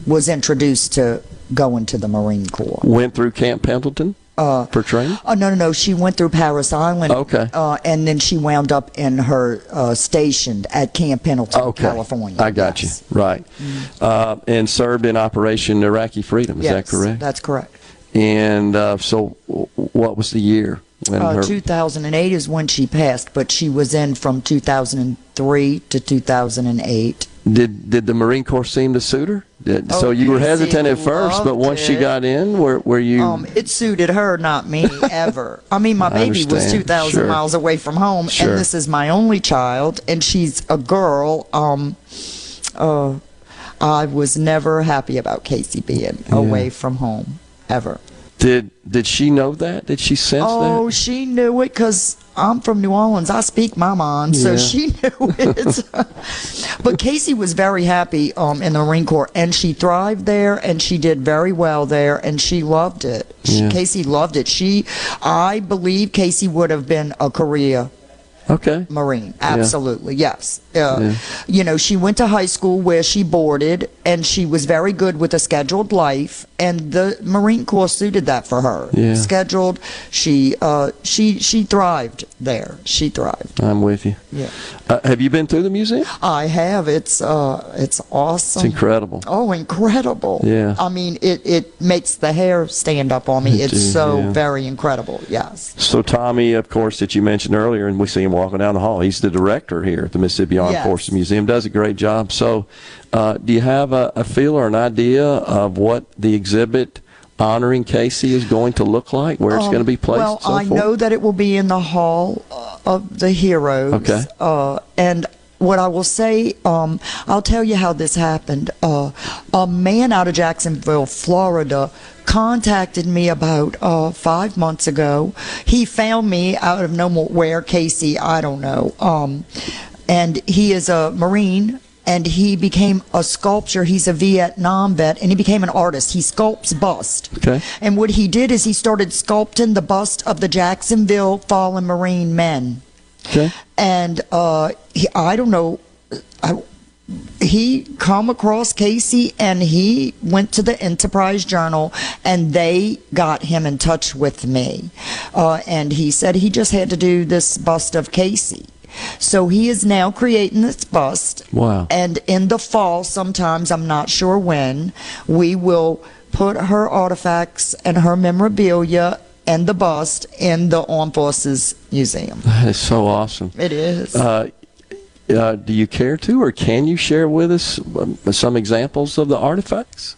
was introduced to going to the Marine Corps. Went through Camp Pendleton Uh, for training. Oh no no no! She went through Parris Island. Okay. Uh, and then she wound up in her uh, stationed at Camp Pendleton, Okay, California. I got you right, uh, and served in Operation Iraqi Freedom. Is that Yes, correct? That's correct. And uh, so, what was the year Uh, her? 2008 is when she passed, but she was in from 2003 to 2008. Did did the Marine Corps seem to suit her? Did, so Oh, you were hesitant at first, but once she got in, were were you? Um, it suited her, not me, ever. I mean, my I baby was 2,000 Sure. miles away from home, Sure. and this is my only child, and she's a girl. Um, uh, I was never happy about Casey being Yeah. away from home, ever. Did did she know that? Did she sense that? Oh, she knew it because I'm from New Orleans. I speak my mind, so Yeah. she knew it. but Casey was very happy um, in the Marine Corps, and she thrived there, and she did very well there, and she loved it. She, Yeah. Casey loved it. She, I believe, Casey would have been a career? Okay. Marine. Yeah. Absolutely, yes. Uh, Yeah. You know, she went to high school where she boarded, and she was very good with a scheduled life, and the Marine Corps suited that for her. Yeah. Scheduled. She uh, she she thrived there. She thrived. I'm with you. Yeah. Uh, have you been through the museum? I have. It's uh, it's awesome. It's incredible. Oh, incredible! Yeah. I mean, it, it makes the hair stand up on me. It It's so yeah. very incredible. Yes. So Tommy, of course, that you mentioned earlier, and we see him walking down the hall. He's the director here at the Mississippi Armed Yes. Forces Museum. Does a great job. So, uh, do you have a, a feel or an idea of what the exhibit honoring Casey is going to look like? Where it's Um, going to be placed? Well, so I forth? know that it will be in the Hall uh, of the Heroes. Okay. Uh, and what I will say, um, I'll tell you how this happened. Uh, a man out of Jacksonville, Florida, contacted me about uh, five months ago. He found me out of nowhere, Casey, I don't know. Um, and he is a Marine. And he became a sculptor. He's a Vietnam vet, and he became an artist. He sculpts bust. Okay. And what he did is he started sculpting the bust of the Jacksonville fallen Marine men. Okay. And uh, he, I don't know, I, he come across Casey and he went to the Enterprise Journal and they got him in touch with me. Uh, and he said he just had to do this bust of Casey. So he is now creating this bust. Wow. And in the fall, sometimes, I'm not sure when, we will put her artifacts and her memorabilia and the bust in the Armed Forces Museum. That is so awesome. It is. Uh, uh, do you care to, or can you share with us um, some examples of the artifacts?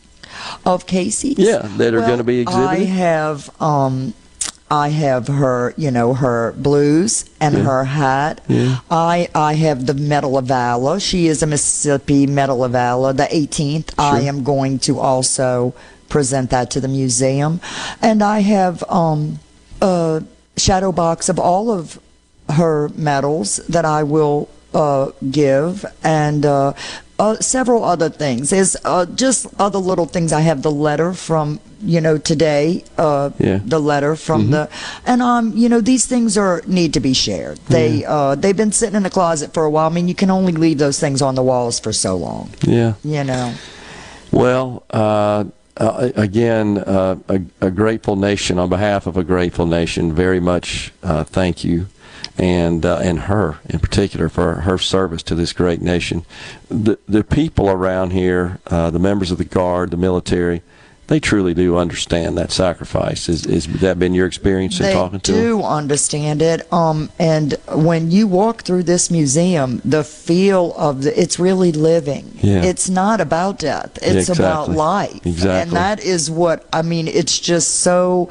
Of Casey? Yeah, that are Well, going to be exhibited. I have, um, I have her, you know, her blues and Yeah. her hat. Yeah. I I have the Medal of Valor. She is a Mississippi Medal of Valor, the 18th. I am going to also present that to the museum, and I have um, a shadow box of all of her medals that I will uh, give, and uh, uh, several other things. There's uh, just other little things. I have the letter from you know today. Uh, Yeah. The letter from the, and um, you know these things are need to be shared. They uh, they've been sitting in the closet for a while. I mean, you can only leave those things on the walls for so long. Yeah. You know. Well, uh, uh, again, uh, a, a grateful nation on behalf of a grateful nation. Very much uh, thank you, and uh, and her in particular for her service to this great nation. The the people around here, uh, the members of the guard, the military. They truly do understand that sacrifice. Is, is that been your experience in they talking to them? do understand it. Um, and when you walk through this museum, the feel of the it's really living. Yeah. It's not about death. It's about Exactly. life. Exactly. And that is what I mean. It's just so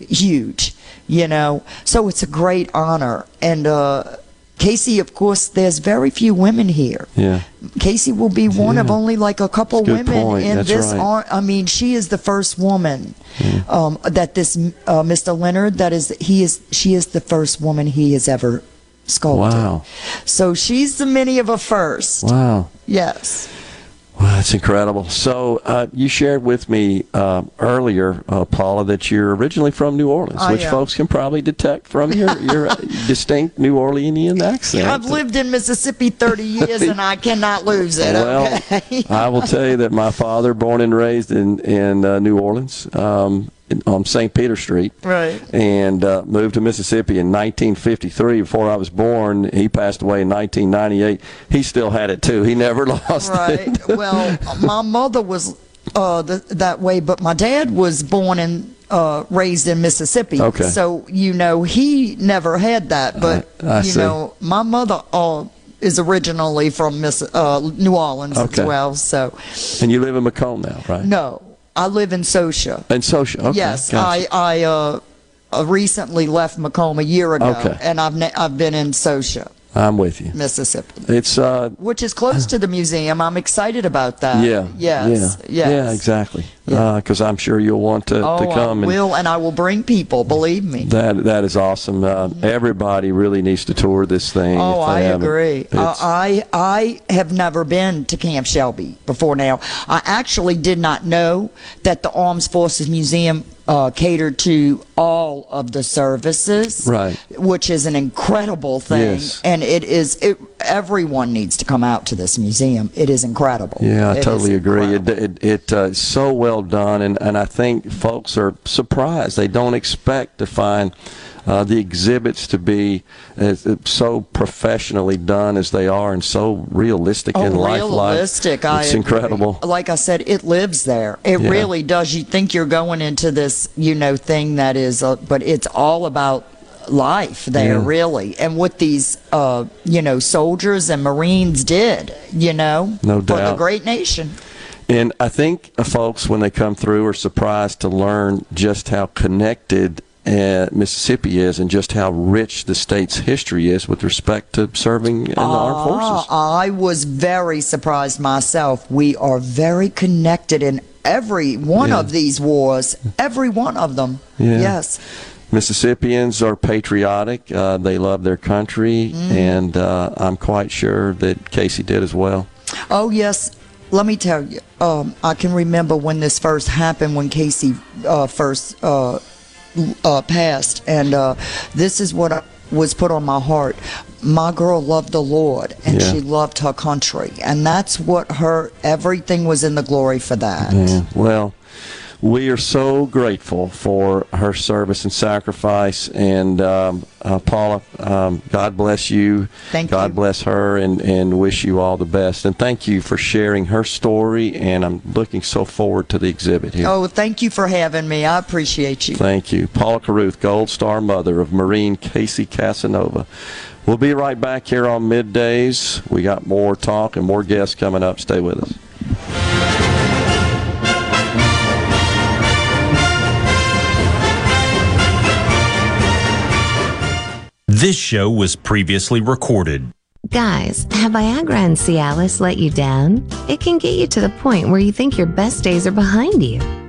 huge, you know. So it's a great honor. And uh, Casey, of course, there's very few women here. Yeah. Casey will be one of only like a couple women point. in That's this. right. ar- I mean, she is the first woman um, that this uh, Mr. Leonard. That is, he is. She is the first woman he has ever sculpted. Wow. So she's the many of a first. Wow. Yes. Wow, that's incredible. So uh, you shared with me uh, earlier, uh, Paula, that you're originally from New Orleans, I which am. folks can probably detect from your, your distinct New Orleanian accent. I've lived in Mississippi 30 years and I cannot lose it. Well, okay. I will tell you that my father, born and raised in in uh, New Orleans, um, on St. Peter Street, Right. and uh, moved to Mississippi in 1953. Before I was born, he passed away in 1998. He still had it too. He never lost Right. it. well, my mother was uh, th- that way, but my dad was born and uh, raised in Mississippi. Okay. So you know he never had that, but I- I you see. know my mother uh, is originally from Miss uh, New Orleans Okay. as well. So And you live in McComb now, right? no, I live in Socia. In social. Okay. yes, gotcha. I I uh, uh, recently left McComb a year ago, Okay. and I've ne- I've been in Socia, I'm with you. Mississippi. It's uh Which is close to the museum. I'm excited about that. yeah. Yes. Yeah. Yes. Yeah, exactly. Because I'm sure you'll want to, Oh, to come I and will, and I will bring people. Believe me. that that is awesome. Uh, everybody really needs to tour this thing. Oh, I haven't. agree. Uh, I I have never been to Camp Shelby before now. I actually did not know that the Armed Forces Museum uh, catered to all of the services, Right. Which is an incredible thing, Yes. and it is. It, everyone needs to come out to this museum. It is incredible. Yeah, I It totally agree. It incredible. it, it uh, so well done, and, and I think folks are surprised. They don't expect to find uh, the exhibits to be as, uh, so professionally done as they are, and so realistic Oh, and lifelike. realistic! I It's agree. incredible. Like I said, it lives there. It Yeah. really does. You think you're going into this, you know, thing that is, uh, but it's all about life there, Yeah. really, and what these, uh, you know, soldiers and Marines did, you know, No doubt. for the great nation. And I think uh, folks, when they come through, are surprised to learn just how connected uh, Mississippi is and just how rich the state's history is with respect to serving in the armed forces. Ah, I was very surprised myself. We are very connected in every one Yeah. of these wars, every one of them. Yeah. Yes. Mississippians are patriotic. Uh, they love their country, Mm. and uh, I'm quite sure that Casey did as well. Oh yes, let me tell you. Um, I can remember when this first happened, when Casey uh, first uh, uh, passed, and uh, this is what I, was put on my heart. my girl loved the Lord and Yeah. she loved her country, and that's what her everything was in the glory for that. Yeah, well, we are so grateful for her service and sacrifice. And um, uh, Paula, um, God bless you. Thank you God you. bless her and, and wish you all the best. And thank you for sharing her story. And I'm looking so forward to the exhibit here. Oh, thank you for having me. I appreciate you. Thank you. Paula Caruth, Gold Star mother of Marine Casey Casanova. We'll be right back here on middays. We got more talk and more guests coming up. Stay with us. This show was previously recorded. Guys, have Viagra and Cialis let you down? It can get you to the point where you think your best days are behind you.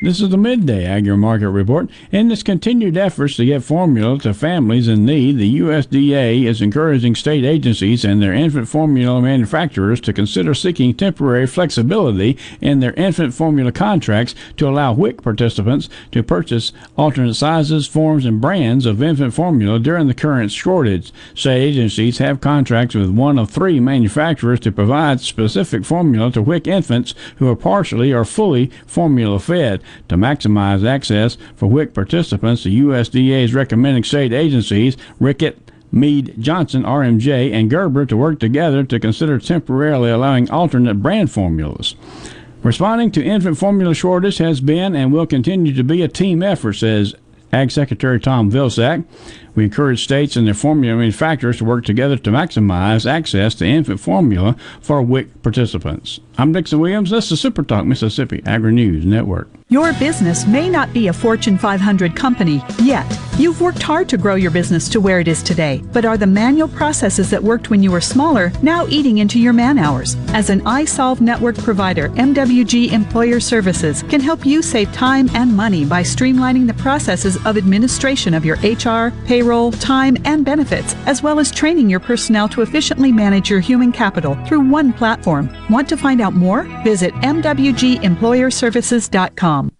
This is the Midday Agri Market Report. In its continued efforts to get formula to families in need, the USDA is encouraging state agencies and their infant formula manufacturers to consider seeking temporary flexibility in their infant formula contracts to allow WIC participants to purchase alternate sizes, forms, and brands of infant formula during the current shortage. State agencies have contracts with one of three manufacturers to provide specific formula to WIC infants who are partially or fully formula fed. To maximize access for WIC participants, the USDA is recommending state agencies, Reckitt, Mead, Johnson, RMJ, and Gerber to work together to consider temporarily allowing alternate brand formulas. Responding to infant formula shortage has been and will continue to be a team effort, says Ag Secretary Tom Vilsack. We encourage states and their formula manufacturers to work together to maximize access to infant formula for WIC participants. I'm Dixon Williams. This is Super Talk Mississippi Agri News Network. Your business may not be a Fortune 500 company yet. You've worked hard to grow your business to where it is today, but are the manual processes that worked when you were smaller now eating into your man hours? As an isolved network provider, MWG Employer Services can help you save time and money by streamlining the processes of administration of your HR, payroll, time, and benefits, as well as training your personnel to efficiently manage your human capital through one platform. Want to find out more? Visit MWGEmployerServices.com.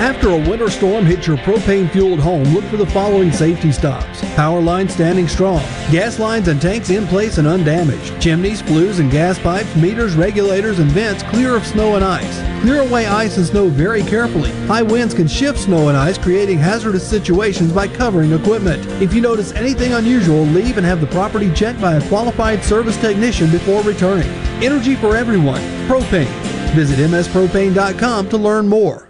After a winter storm hits your propane fueled home, look for the following safety stops power lines standing strong, gas lines and tanks in place and undamaged, chimneys, flues and gas pipes, meters, regulators, and vents clear of snow and ice. Clear away ice and snow very carefully. High winds can shift snow and ice, creating hazardous situations by covering equipment. If you notice anything unusual, leave and have the property checked by a qualified service technician before returning. Energy for everyone. Propane. Visit mspropane.com to learn more.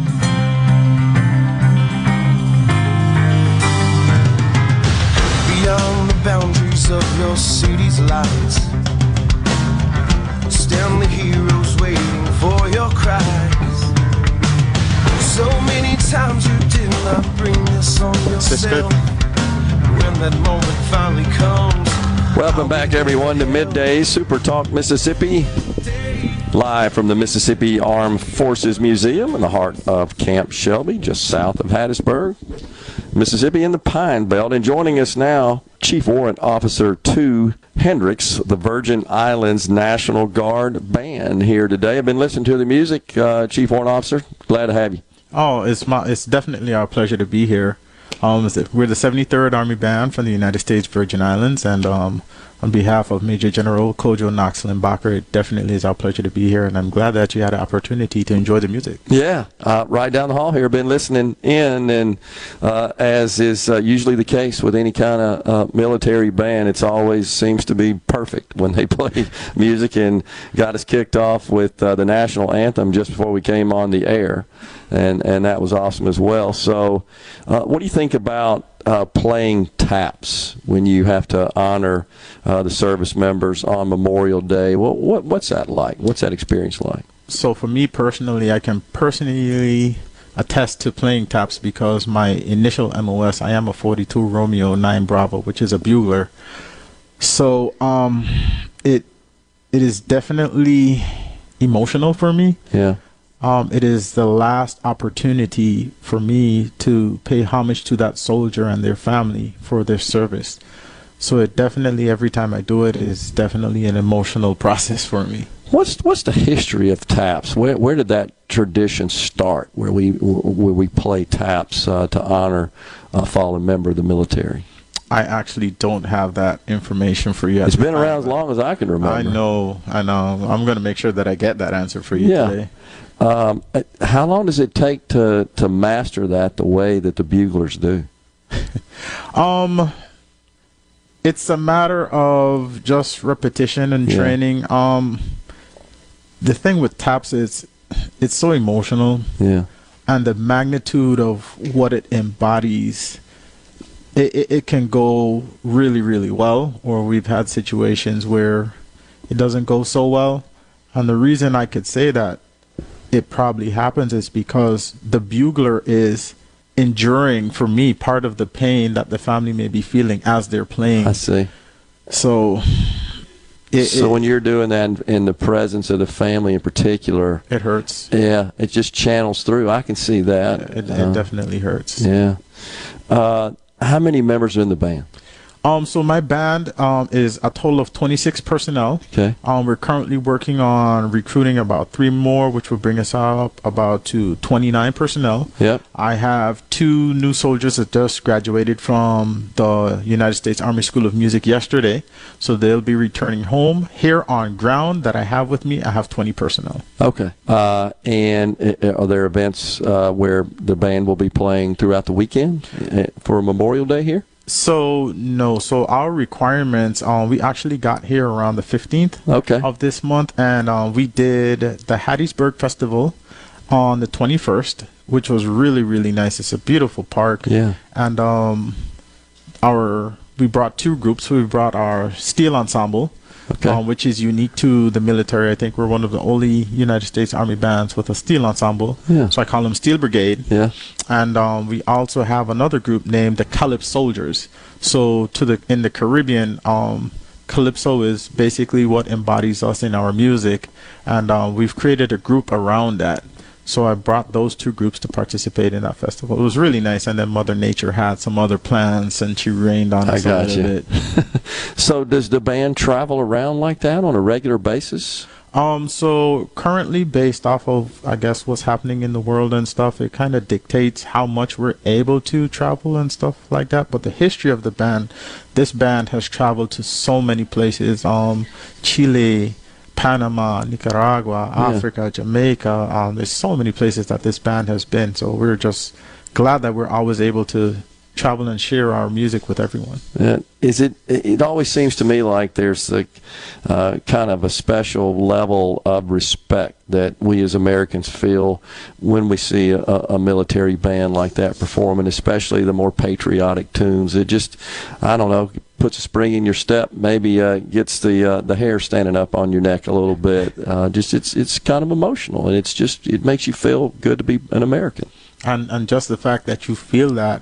Of your city's lights Stand the heroes waiting for your cries So many times you did not bring this on yourself When that moment finally comes Welcome back, everyone, to Midday Super Talk Mississippi. Live from the Mississippi Armed Forces Museum in the heart of Camp Shelby, just south of Hattiesburg, Mississippi, in the Pine Belt. And joining us now, Chief Warrant Officer 2 Hendricks, the Virgin Islands National Guard Band, here today. I've been listening to the music, uh, Chief Warrant Officer. Glad to have you. Oh, it's my it's definitely our pleasure to be here. Um, we're the 73rd Army Band from the United States Virgin Islands, and um, on behalf of Major General Kodjo Knox Limbacher, it definitely is our pleasure to be here, and I'm glad that you had the opportunity to enjoy the music. Yeah, uh, right down the hall here. Been listening in, and uh, as is uh, usually the case with any kind of uh, military band, it's always seems to be perfect when they play music. And got us kicked off with uh, the national anthem just before we came on the air, and and that was awesome as well. So, uh, what do you think about? Uh, playing taps when you have to honor uh, the service members on Memorial Day. Well, what what's that like? What's that experience like? So for me personally, I can personally attest to playing taps because my initial MOS, I am a 42 Romeo 9 Bravo, which is a bugler. So um, it it is definitely emotional for me. Yeah. Um, it is the last opportunity for me to pay homage to that soldier and their family for their service. So it definitely, every time I do it, is definitely an emotional process for me. What's what's the history of taps? Where where did that tradition start? Where we where we play taps uh, to honor a fallen member of the military? I actually don't have that information for you. It's been around as long as I can remember. I know, I know. I'm going to make sure that I get that answer for you yeah. today. Um, how long does it take to to master that the way that the buglers do? um, it's a matter of just repetition and Yeah. training. Um, the thing with taps is it's so emotional. Yeah. And the magnitude of what it embodies, it, it, it can go really, really well, or we've had situations where it doesn't go so well. And the reason I could say that it probably happens is because the bugler is enduring, for me, part of the pain that the family may be feeling as they're playing. I see. So, it, so it- when you're doing that in, the presence of the family in particular, it hurts. Yeah, it just channels through. I can see that. It, Uh, definitely hurts. Yeah. Uh, how many members are in the band? Um, so my band um, is a total of 26 personnel. Okay. Um, we're currently working on recruiting about three more, which will bring us up about to 29 personnel. Yep. I have two new soldiers that just graduated from the United States Army School of Music yesterday, so they'll be returning home. Here on ground that I have with me, I have 20 personnel. Okay. Uh, and uh, are there events uh, where the band will be playing throughout the weekend uh, for Memorial Day here? So no, so our requirements, um, we actually got here around the fifteenth okay. of this month, and uh, we did the Hattiesburg Festival on the twenty first, which was really really nice. It's a beautiful park. Yeah. And um, our we brought two groups. We brought our steel ensemble, um, which is unique to the military. I think we're one of the only United States Army bands with a steel ensemble. Yeah. So I call them Steel Brigade. Yeah. And um, we also have another group named the Calypso Soldiers. So to the in the Caribbean, um, calypso is basically what embodies us in our music, and uh, we've created a group around that. So I brought those two groups to participate in that festival. It was really nice, and then Mother Nature had some other plans, and she rained on I us a got little you. bit. So does the band travel around like that on a regular basis? Um, so currently, based off of I guess what's happening in the world and stuff, it kind of dictates how much we're able to travel and stuff like that. But the history of the band, this band has traveled to so many places. Um, Chile, Panama, Nicaragua, Yeah. Africa, Jamaica. Um, there's so many places that this band has been. So we're just glad that we're always able to travel and share our music with everyone. Uh, is it? It always seems to me like there's a uh, kind of a special level of respect that we as Americans feel when we see a, a military band like that performing, especially the more patriotic tunes. It just, I don't know, puts a spring in your step. Maybe uh, gets the uh, the hair standing up on your neck a little bit. Uh, just it's it's kind of emotional, and it's just it makes you feel good to be an American. And and just the fact that you feel that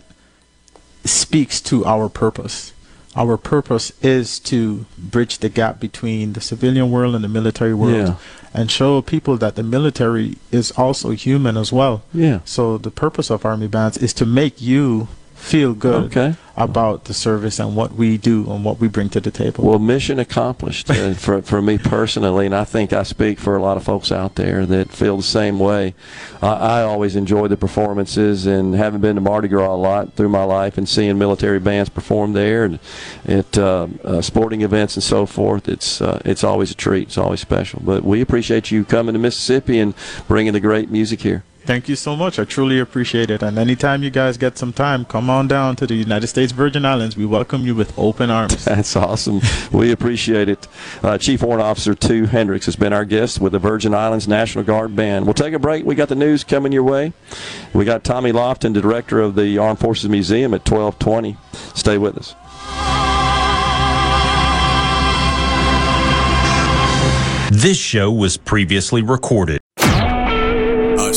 speaks to our purpose. Our purpose is to bridge the gap between the civilian world and the military world Yeah. and show people that the military is also human as well. Yeah. So the purpose of Army Bands is to make you feel good Okay. about the service and what we do and what we bring to the table. Well, mission accomplished uh, for for me personally, and I think I speak for a lot of folks out there that feel the same way. I I always enjoy the performances, and having been to Mardi Gras a lot through my life, and seeing military bands perform there, and at uh, uh, sporting events and so forth, it's uh, it's always a treat. It's always special. But we appreciate you coming to Mississippi and bringing the great music here. Thank you so much. I truly appreciate it. And anytime you guys get some time, come on down to the United States Virgin Islands. We welcome you with open arms. That's awesome. We appreciate it. Uh, Chief Warrant Officer 2 Hendricks has been our guest with the Virgin Islands National Guard Band. We'll take a break. We got the news coming your way. We got Tommy Lofton, the director of the Armed Forces Museum at 1220. Stay with us. This show was previously recorded.